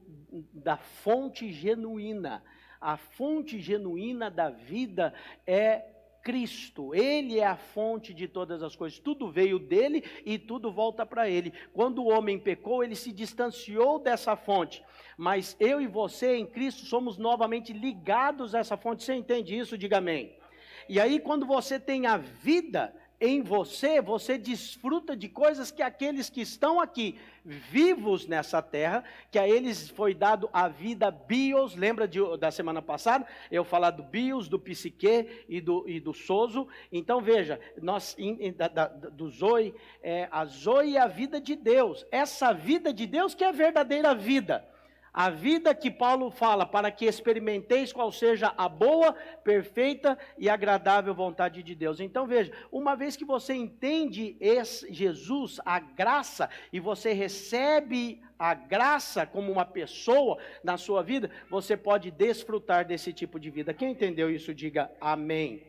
da fonte genuína. A fonte genuína da vida é Cristo, Ele é a fonte de todas as coisas, tudo veio dele e tudo volta para Ele. Quando o homem pecou, ele se distanciou dessa fonte, mas eu e você em Cristo somos novamente ligados a essa fonte. Você entende isso? Diga amém. E aí, quando você tem a vida, em você, você desfruta de coisas que aqueles que estão aqui vivos nessa terra, que a eles foi dado a vida bios, lembra de, da semana passada? Eu falar do bios, do psique e do, e do sozo. Então veja, nós, in, da, da, do zoe, é, a zoe é a vida de Deus, essa vida de Deus que é a verdadeira vida. A vida que Paulo fala, para que experimenteis qual seja a boa, perfeita e agradável vontade de Deus. Então veja, uma vez que você entende esse Jesus, a graça, e você recebe a graça como uma pessoa na sua vida, você pode desfrutar desse tipo de vida. Quem entendeu isso, diga amém.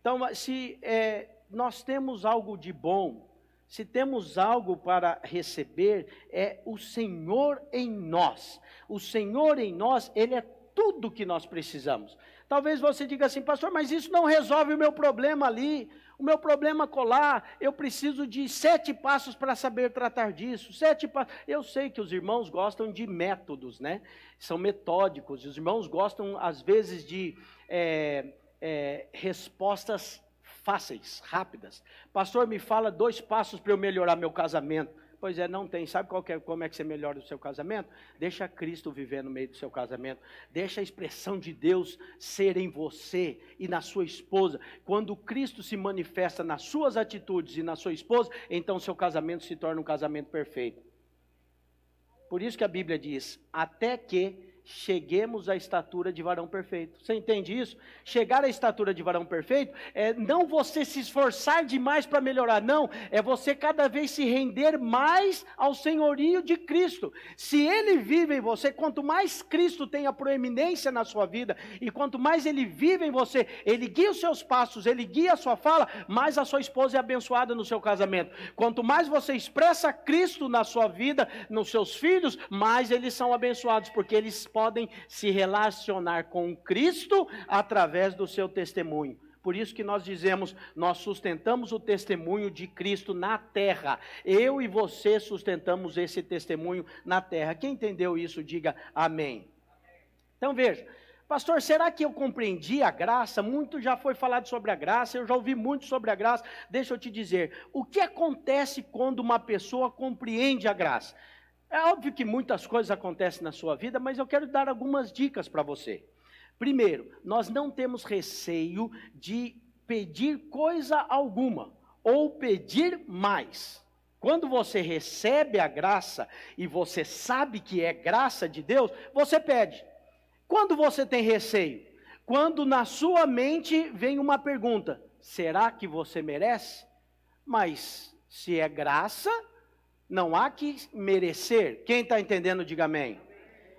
Então, se é, nós temos algo de bom, se temos algo para receber, é o Senhor em nós. O Senhor em nós, Ele é tudo que nós precisamos. Talvez você diga assim, pastor, mas isso não resolve o meu problema ali. O meu problema colar, eu preciso de sete passos para saber tratar disso. Sete passos. Eu sei que os irmãos gostam de métodos, né? São metódicos. Os irmãos gostam, às vezes, de é, é, respostas fáceis, rápidas. Pastor, me fala dois passos para eu melhorar meu casamento. Pois é, não tem. Sabe qual é, como é que você melhora o seu casamento? Deixa Cristo viver no meio do seu casamento. Deixa a expressão de Deus ser em você e na sua esposa. Quando Cristo se manifesta nas suas atitudes e na sua esposa, então seu casamento se torna um casamento perfeito. Por isso que a Bíblia diz: até que cheguemos à estatura de varão perfeito. Você entende isso? Chegar à estatura de varão perfeito é não você se esforçar demais para melhorar, não, é você cada vez se render mais ao senhorio de Cristo. Se ele vive em você, quanto mais Cristo tem a proeminência na sua vida e quanto mais ele vive em você, ele guia os seus passos, ele guia a sua fala, mais a sua esposa é abençoada no seu casamento. Quanto mais você expressa Cristo na sua vida, nos seus filhos, mais eles são abençoados, porque eles podem podem se relacionar com Cristo através do seu testemunho. Por isso que nós dizemos, nós sustentamos o testemunho de Cristo na terra. Eu e você sustentamos esse testemunho na terra. Quem entendeu isso, diga amém. Então veja, pastor, será que eu compreendi a graça? Muito já foi falado sobre a graça, eu já ouvi muito sobre a graça. Deixa eu te dizer, o que acontece quando uma pessoa compreende a graça? É óbvio que muitas coisas acontecem na sua vida, mas eu quero dar algumas dicas para você. Primeiro, nós não temos receio de pedir coisa alguma ou pedir mais. Quando você recebe a graça e você sabe que é graça de Deus, você pede. Quando você tem receio? Quando na sua mente vem uma pergunta: será que você merece? Mas se é graça, não há que merecer. Quem está entendendo, diga amém.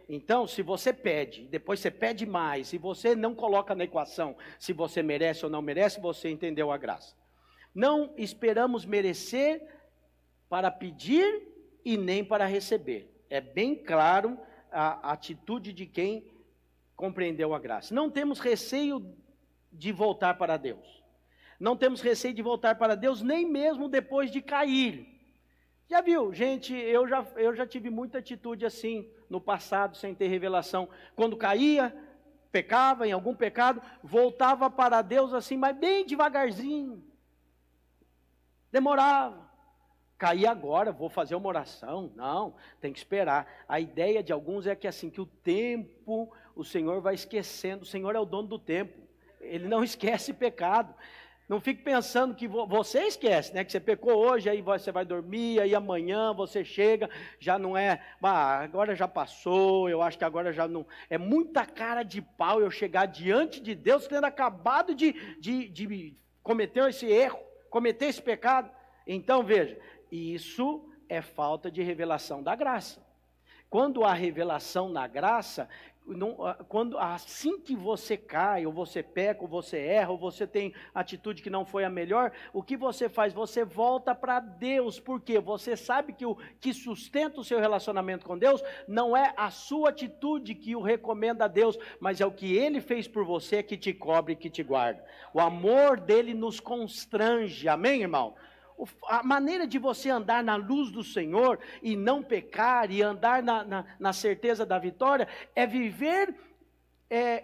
Então, se você pede, depois você pede mais, e você não coloca na equação se você merece ou não merece, você entendeu a graça. Não esperamos merecer para pedir e nem para receber. É bem claro a atitude de quem compreendeu a graça. Não temos receio de voltar para Deus. Não temos receio de voltar para Deus nem mesmo depois de cair. Já viu, gente, eu já, eu já tive muita atitude assim no passado, sem ter revelação. Quando caía, pecava em algum pecado, voltava para Deus assim, mas bem devagarzinho. Demorava. Caí agora, vou fazer uma oração. Não, tem que esperar. A ideia de alguns é que assim, que o tempo, o Senhor vai esquecendo. O Senhor é o dono do tempo. Ele não esquece pecado. Não fique pensando que você esquece, né? Que você pecou hoje, aí você vai dormir, aí amanhã você chega, já não é, ah, agora já passou, eu acho que agora já não. É muita cara de pau eu chegar diante de Deus tendo acabado de, de, de cometer esse erro, cometer esse pecado. Então veja, isso é falta de revelação da graça. Quando há revelação na graça, não, ah, quando assim que você cai, ou você peca, ou você erra, ou você tem atitude que não foi a melhor, o que você faz? Você volta para Deus, porque você sabe que o que sustenta o seu relacionamento com Deus não é a sua atitude que o recomenda a Deus, mas é o que Ele fez por você que te cobre que te guarda. O amor dele nos constrange, amém, irmão? A maneira de você andar na luz do Senhor e não pecar e andar na, na, na certeza da vitória é viver é,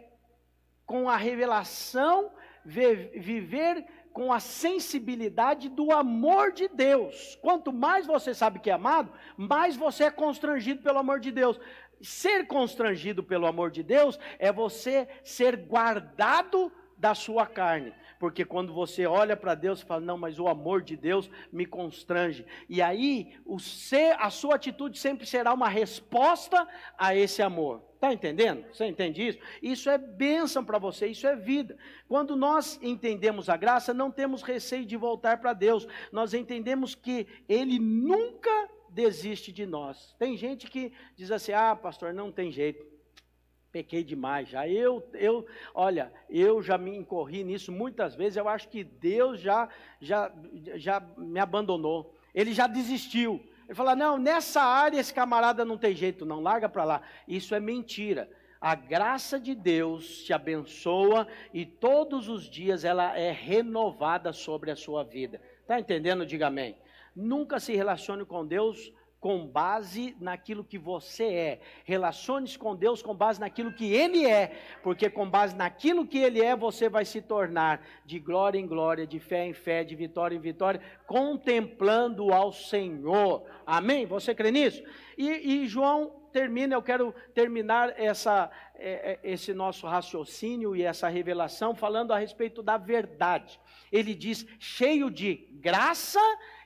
com a revelação, viver com a sensibilidade do amor de Deus. Quanto mais você sabe que é amado, mais você é constrangido pelo amor de Deus. Ser constrangido pelo amor de Deus é você ser guardado da sua carne porque quando você olha para Deus e fala, não, mas o amor de Deus me constrange. E aí, o ser, a sua atitude sempre será uma resposta a esse amor. Está entendendo? Você entende isso? Isso é bênção para você, isso é vida. Quando nós entendemos a graça, não temos receio de voltar para Deus. Nós entendemos que Ele nunca desiste de nós. Tem gente que diz assim: ah, pastor, não tem jeito pequei demais já. Eu, eu, olha, eu já me incorri nisso muitas vezes. Eu acho que Deus já, já, já me abandonou. Ele já desistiu. Ele fala: não, nessa área esse camarada não tem jeito, não, larga para lá. Isso é mentira. a graça de Deus te abençoa e todos os dias ela é renovada sobre a sua vida. Está entendendo? Diga amém. Nunca se relacione com Deus com base naquilo que você é. Relacione-se com Deus com base naquilo que Ele é, porque com base naquilo que Ele é, você vai se tornar de glória em glória, de fé em fé, de vitória em vitória, contemplando ao Senhor. Amém? Você crê nisso? E, e João termina, eu quero terminar essa, é, é, esse nosso raciocínio e essa revelação falando a respeito da verdade. Ele diz, cheio de graça e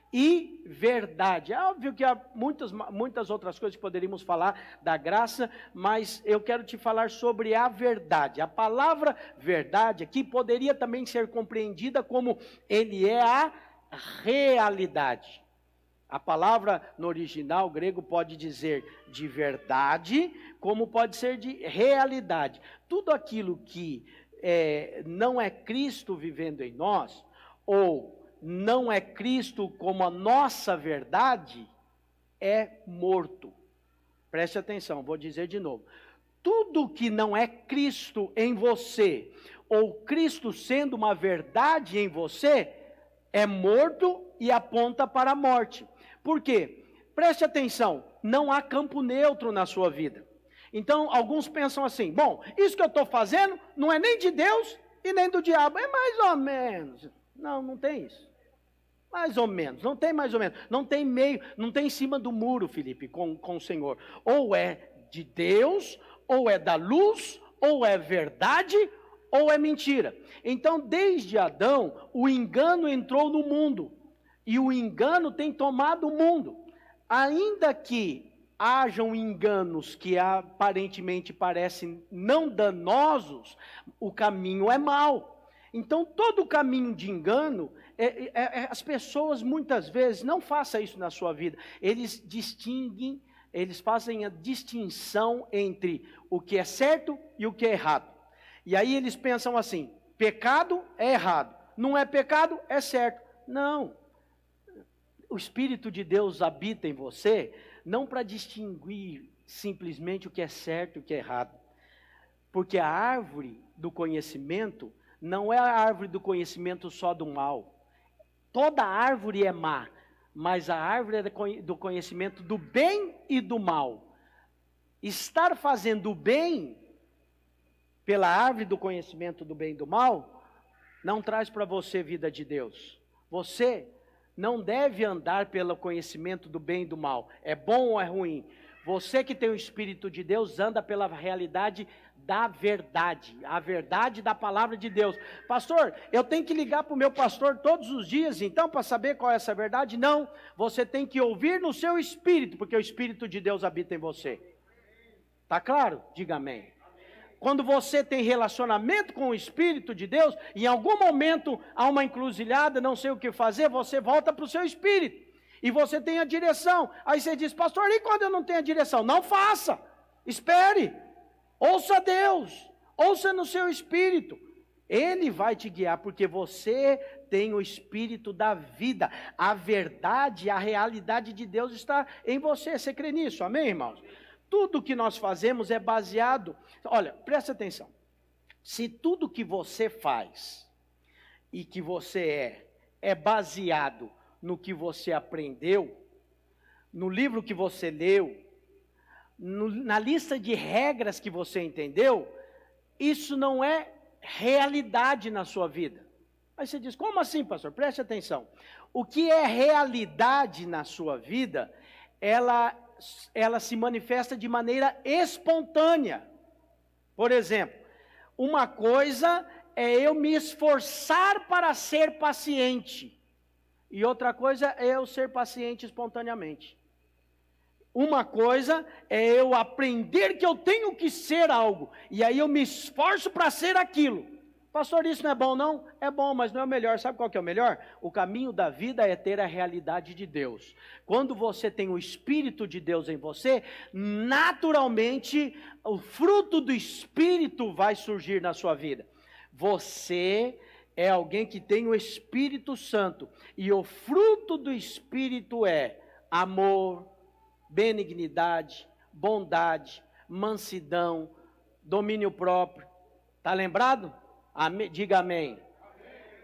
verdade. É óbvio que há muitas, muitas outras coisas que poderíamos falar da graça, mas eu quero te falar sobre a verdade. A palavra verdade aqui poderia também ser compreendida como ele é a realidade. A palavra no original grego pode dizer de verdade, como pode ser de realidade. Tudo aquilo que é, não é Cristo vivendo em nós, ou não é Cristo como a nossa verdade, é morto. Preste atenção, vou dizer de novo. Tudo que não é Cristo em você, ou Cristo sendo uma verdade em você, é morto e aponta para a morte. Por quê? Preste atenção, não há campo neutro na sua vida. Então, alguns pensam assim: bom, isso que eu estou fazendo não é nem de Deus e nem do diabo, é mais ou menos. Não, não tem isso. Mais ou menos, não tem mais ou menos, não tem meio, não tem em cima do muro, Felipe, com, com o Senhor. Ou é de Deus, ou é da luz, ou é verdade, ou é mentira. Então, desde Adão, o engano entrou no mundo, e o engano tem tomado o mundo. Ainda que hajam enganos que aparentemente parecem não danosos, o caminho é mau. Então, todo caminho de engano é, é, é, as pessoas muitas vezes, não faça isso na sua vida, eles distinguem, eles fazem a distinção entre o que é certo e o que é errado. E aí eles pensam assim: pecado é errado, não é pecado, é certo. Não. O Espírito de Deus habita em você, não para distinguir simplesmente o que é certo e o que é errado. Porque a árvore do conhecimento não é a árvore do conhecimento só do mal. Toda árvore é má, mas a árvore é do conhecimento do bem e do mal. Estar fazendo o bem pela árvore do conhecimento do bem e do mal não traz para você vida de Deus. Você não deve andar pelo conhecimento do bem e do mal. É bom ou é ruim? Você que tem o Espírito de Deus anda pela realidade da verdade, a verdade da palavra de Deus. Pastor, eu tenho que ligar para o meu pastor todos os dias, então, para saber qual é essa verdade? Não, você tem que ouvir no seu espírito, porque o Espírito de Deus habita em você. Está claro? Diga amém. Quando você tem relacionamento com o Espírito de Deus, em algum momento há uma encruzilhada, não sei o que fazer, você volta para o seu espírito. E você tem a direção. Aí você diz, pastor, e quando eu não tenho a direção? Não faça. Espere. Ouça Deus, ouça no seu espírito. Ele vai te guiar, porque você tem o espírito da vida. A verdade, a realidade de Deus está em você. Você crê nisso? Amém, irmãos? Tudo que nós fazemos é baseado. Olha, presta atenção. Se tudo que você faz e que você é, é baseado no que você aprendeu, no livro que você leu, no, na lista de regras que você entendeu, isso não é realidade na sua vida. Aí você diz: como assim, pastor? Preste atenção. O que é realidade na sua vida, ela, ela se manifesta de maneira espontânea. Por exemplo, uma coisa é eu me esforçar para ser paciente, e outra coisa é eu ser paciente espontaneamente. Uma coisa é eu aprender que eu tenho que ser algo, e aí eu me esforço para ser aquilo. Pastor, isso não é bom, não? É bom, mas não é o melhor. Sabe qual que é o melhor? O caminho da vida é ter a realidade de Deus. Quando você tem o Espírito de Deus em você, naturalmente o fruto do Espírito vai surgir na sua vida. Você é alguém que tem o Espírito Santo, e o fruto do Espírito é amor, benignidade, bondade, mansidão, domínio próprio. Está lembrado? Amém. Diga amém.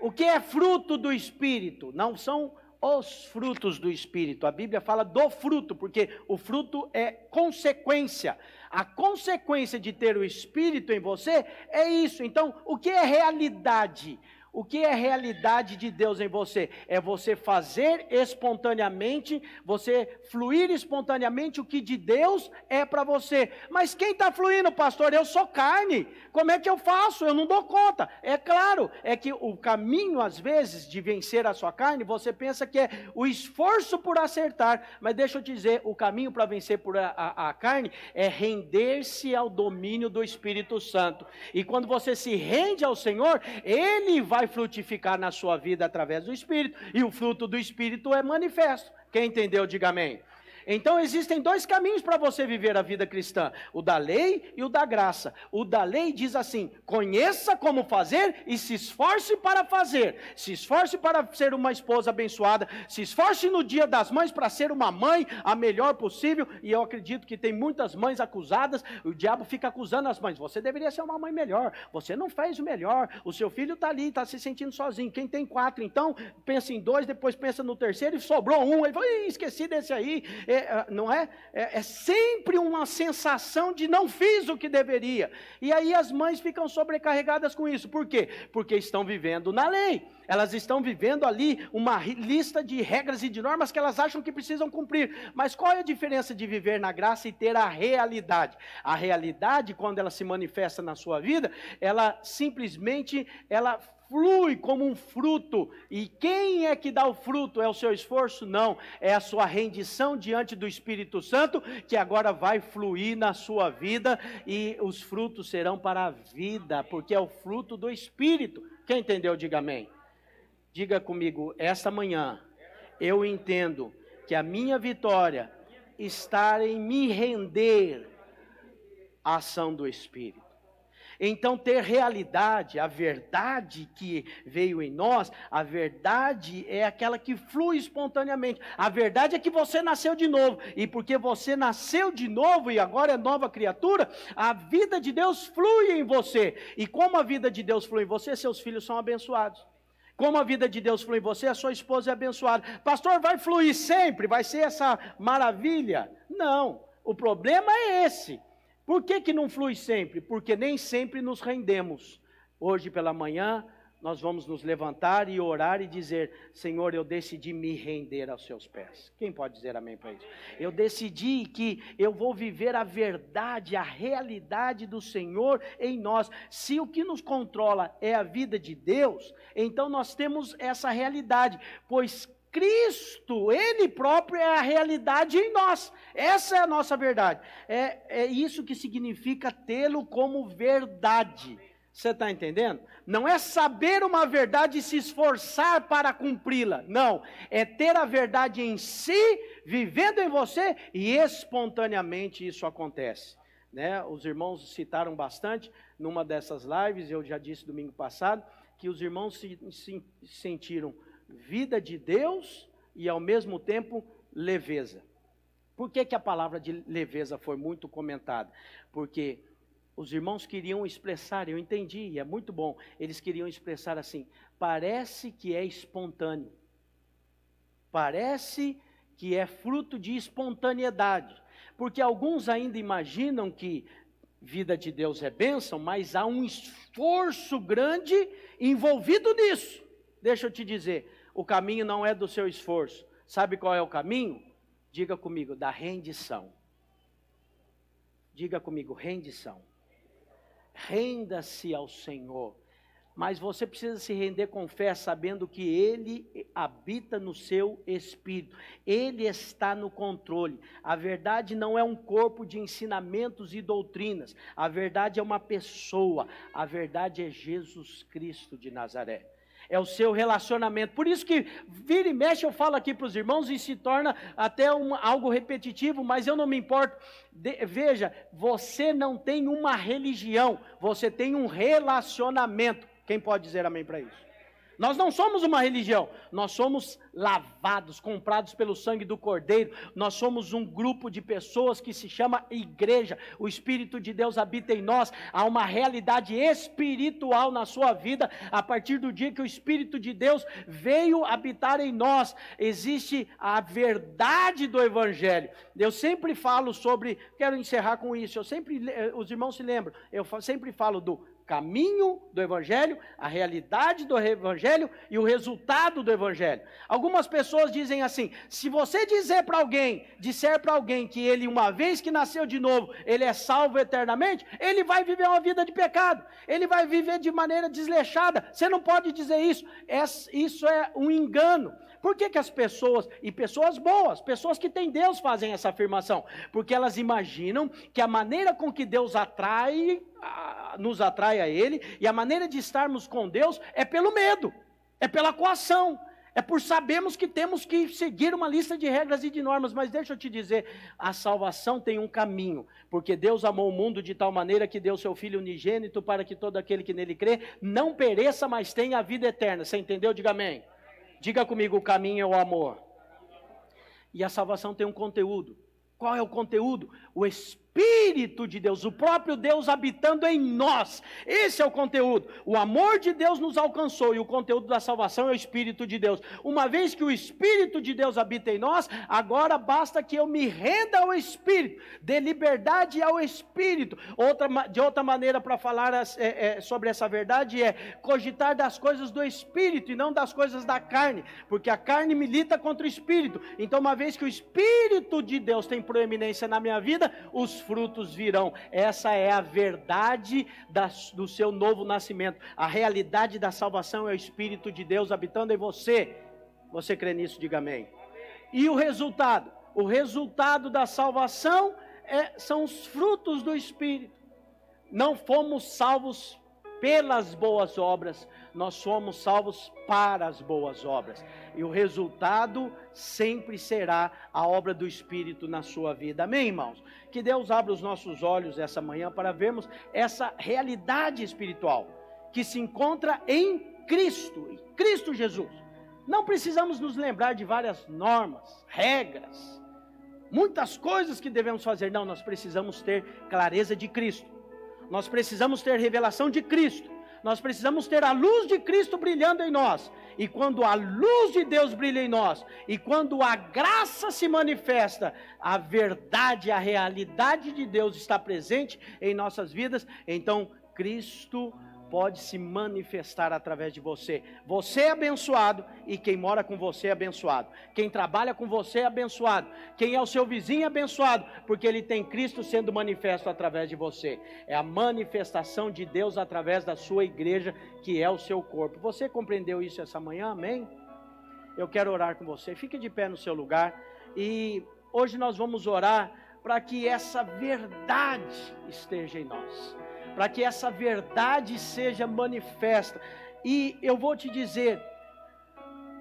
O que é fruto do Espírito? Não são os frutos do Espírito. A Bíblia fala do fruto, porque o fruto é consequência. A consequência de ter o Espírito em você é isso. Então, o que é realidade? O que é realidade de Deus em você? É você fazer espontaneamente, você fluir espontaneamente o que de Deus é para você. Mas quem está fluindo, pastor? Eu sou carne. Como é que eu faço? Eu não dou conta. É claro, é que o caminho, às vezes, de vencer a sua carne, você pensa que é o esforço por acertar. Mas deixa eu te dizer: o caminho para vencer por a, a, a carne é render-se ao domínio do Espírito Santo. E quando você se rende ao Senhor, Ele vai frutificar na sua vida através do Espírito, e o fruto do Espírito é manifesto. Quem entendeu, diga amém. Então existem dois caminhos para você viver a vida cristã: o da lei e o da graça. O da lei diz assim: conheça como fazer e se esforce para fazer. Se esforce para ser uma esposa abençoada, se esforce no dia das mães para ser uma mãe a melhor possível. E eu acredito que tem muitas mães acusadas, o diabo fica acusando as mães. Você deveria ser uma mãe melhor, você não fez o melhor, o seu filho está ali, está se sentindo sozinho. Quem tem quatro, então, pensa em dois, depois pensa no terceiro e sobrou um. Ele falou: esqueci desse aí. É, é, não é? é? é? sempre uma sensação de não fiz o que deveria. E aí as mães ficam sobrecarregadas com isso. Por quê? Porque estão vivendo na lei. Elas estão vivendo ali uma lista de regras e de normas que elas acham que precisam cumprir. Mas qual é a diferença de viver na graça e ter a realidade? A realidade, quando ela se manifesta na sua vida, ela simplesmente ela flui como um fruto. E quem é que dá o fruto? É o seu esforço? Não. É a sua rendição diante do Espírito Santo, que agora vai fluir na sua vida e os frutos serão para a vida, porque é o fruto do Espírito. Quem entendeu, diga amém. Diga comigo, esta manhã eu entendo que a minha vitória está em me render à ação do Espírito. Então, ter realidade, a verdade que veio em nós, a verdade é aquela que flui espontaneamente. A verdade é que você nasceu de novo, e porque você nasceu de novo e agora é nova criatura, a vida de Deus flui em você. E como a vida de Deus flui em você, seus filhos são abençoados. Como a vida de Deus flui em você, a sua esposa é abençoada. Pastor, vai fluir sempre? Vai ser essa maravilha? Não. O problema é esse. Por que, que não flui sempre? Porque nem sempre nos rendemos. Hoje pela manhã, nós vamos nos levantar e orar e dizer: Senhor, eu decidi me render aos seus pés. Quem pode dizer amém para isso? Eu decidi que eu vou viver a verdade, a realidade do Senhor em nós. Se o que nos controla é a vida de Deus, então nós temos essa realidade, pois Cristo, Ele próprio é a realidade em nós. Essa é a nossa verdade. É, é isso que significa tê-lo como verdade. Você está entendendo? Não é saber uma verdade e se esforçar para cumpri-la. Não. É ter a verdade em si, vivendo em você e espontaneamente isso acontece. Né? Os irmãos citaram bastante numa dessas lives, eu já disse domingo passado, que os irmãos se, se sentiram vida de Deus e ao mesmo tempo leveza. Por que, que a palavra de leveza foi muito comentada? Porque os irmãos queriam expressar, eu entendi, é muito bom, eles queriam expressar assim: parece que é espontâneo, parece que é fruto de espontaneidade, porque alguns ainda imaginam que vida de Deus é bênção, mas há um esforço grande envolvido nisso. Deixa eu te dizer, o caminho não é do seu esforço. Sabe qual é o caminho? Diga comigo, da rendição. Diga comigo, rendição. Renda-se ao Senhor. Mas você precisa se render com fé, sabendo que Ele habita no seu espírito, Ele está no controle. A verdade não é um corpo de ensinamentos e doutrinas, a verdade é uma pessoa, a verdade é Jesus Cristo de Nazaré é o seu relacionamento. Por isso que vira e mexe eu falo aqui para os irmãos e se torna até um, algo repetitivo, mas eu não me importo. De, veja, você não tem uma religião, você tem um relacionamento. Quem pode dizer amém para isso? Nós não somos uma religião, nós somos lavados, comprados pelo sangue do Cordeiro. Nós somos um grupo de pessoas que se chama igreja. O Espírito de Deus habita em nós. Há uma realidade espiritual na sua vida a partir do dia que o Espírito de Deus veio habitar em nós. Existe a verdade do Evangelho. Eu sempre falo sobre, quero encerrar com isso. Eu sempre, eh, os irmãos se lembram, eu sempre falo do caminho do Evangelho, a realidade do Evangelho e o resultado do Evangelho. Algumas pessoas dizem assim: se você dizer para alguém, disser para alguém que ele, uma vez que nasceu de novo, ele é salvo eternamente, ele vai viver uma vida de pecado, ele vai viver de maneira desleixada. Você não pode dizer isso, isso é um engano. Por que, que as pessoas, e pessoas boas, pessoas que têm Deus, fazem essa afirmação? Porque elas imaginam que a maneira com que Deus atrai nos atrai a Ele, e a maneira de estarmos com Deus é pelo medo, é pela coação, é por sabermos que temos que seguir uma lista de regras e de normas, mas deixa eu te dizer, a salvação tem um caminho, porque Deus amou o mundo de tal maneira que deu seu Filho unigênito para que todo aquele que nele crê não pereça, mas tenha a vida eterna. Você entendeu? Diga amém. Diga comigo, o caminho é o amor. E a salvação tem um conteúdo. Qual é o conteúdo? O Espírito Espírito de Deus, o próprio Deus habitando em nós. Esse é o conteúdo. O amor de Deus nos alcançou e o conteúdo da salvação é o Espírito de Deus. Uma vez que o Espírito de Deus habita em nós, agora basta que eu me renda ao Espírito, dê liberdade ao Espírito. Outra, de outra maneira para falar é, é, sobre essa verdade é cogitar das coisas do Espírito e não das coisas da carne, porque a carne milita contra o Espírito. Então, uma vez que o Espírito de Deus tem proeminência na minha vida, os frutos virão. Essa é a verdade da, do seu novo nascimento. A realidade da salvação é o Espírito de Deus habitando em você. Você crê nisso? Diga amém. E o resultado? O resultado da salvação é, são os frutos do Espírito. Não fomos salvos pelas boas obras, nós somos salvos para as boas obras. E o resultado sempre será a obra do Espírito na sua vida. Amém, irmãos? Que Deus abra os nossos olhos essa manhã para vermos essa realidade espiritual que se encontra em Cristo, em Cristo Jesus. Não precisamos nos lembrar de várias normas, regras, muitas coisas que devemos fazer. Não, nós precisamos ter clareza de Cristo. Nós precisamos ter revelação de Cristo. Nós precisamos ter a luz de Cristo brilhando em nós. E quando a luz de Deus brilha em nós, e quando a graça se manifesta, a verdade, a realidade de Deus está presente em nossas vidas, então Cristo pode se manifestar através de você. Você é abençoado e quem mora com você é abençoado. Quem trabalha com você é abençoado. Quem é o seu vizinho é abençoado, porque ele tem Cristo sendo manifesto através de você. É a manifestação de Deus através da sua igreja, que é o seu corpo. Você compreendeu isso essa manhã? Amém? Eu quero orar com você. Fique de pé no seu lugar e hoje nós vamos orar para que essa verdade esteja em nós para que essa verdade seja manifesta. E eu vou te dizer,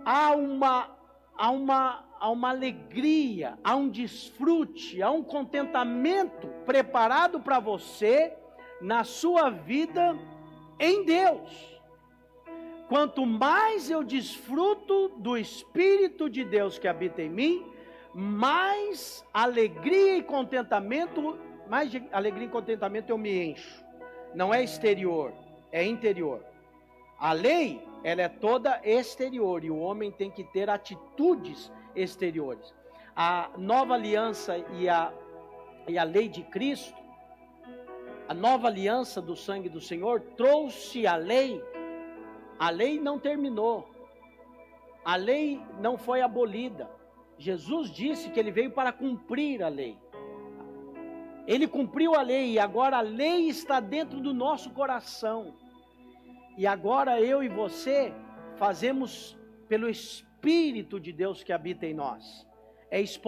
há uma, há uma, há uma alegria, há um desfrute, há um contentamento preparado para você na sua vida em Deus. Quanto mais eu desfruto do Espírito de Deus que habita em mim, mais alegria e contentamento, mais alegria e contentamento eu me encho não é exterior, é interior. A lei, ela é toda exterior e o homem tem que ter atitudes exteriores. A nova aliança e a, e a lei de Cristo, a nova aliança do sangue do Senhor, trouxe a lei. A lei não terminou, a lei não foi abolida. Jesus disse que ele veio para cumprir a lei. Ele cumpriu a lei e agora a lei está dentro do nosso coração. E agora eu e você fazemos pelo Espírito de Deus que habita em nós. É espontâneo.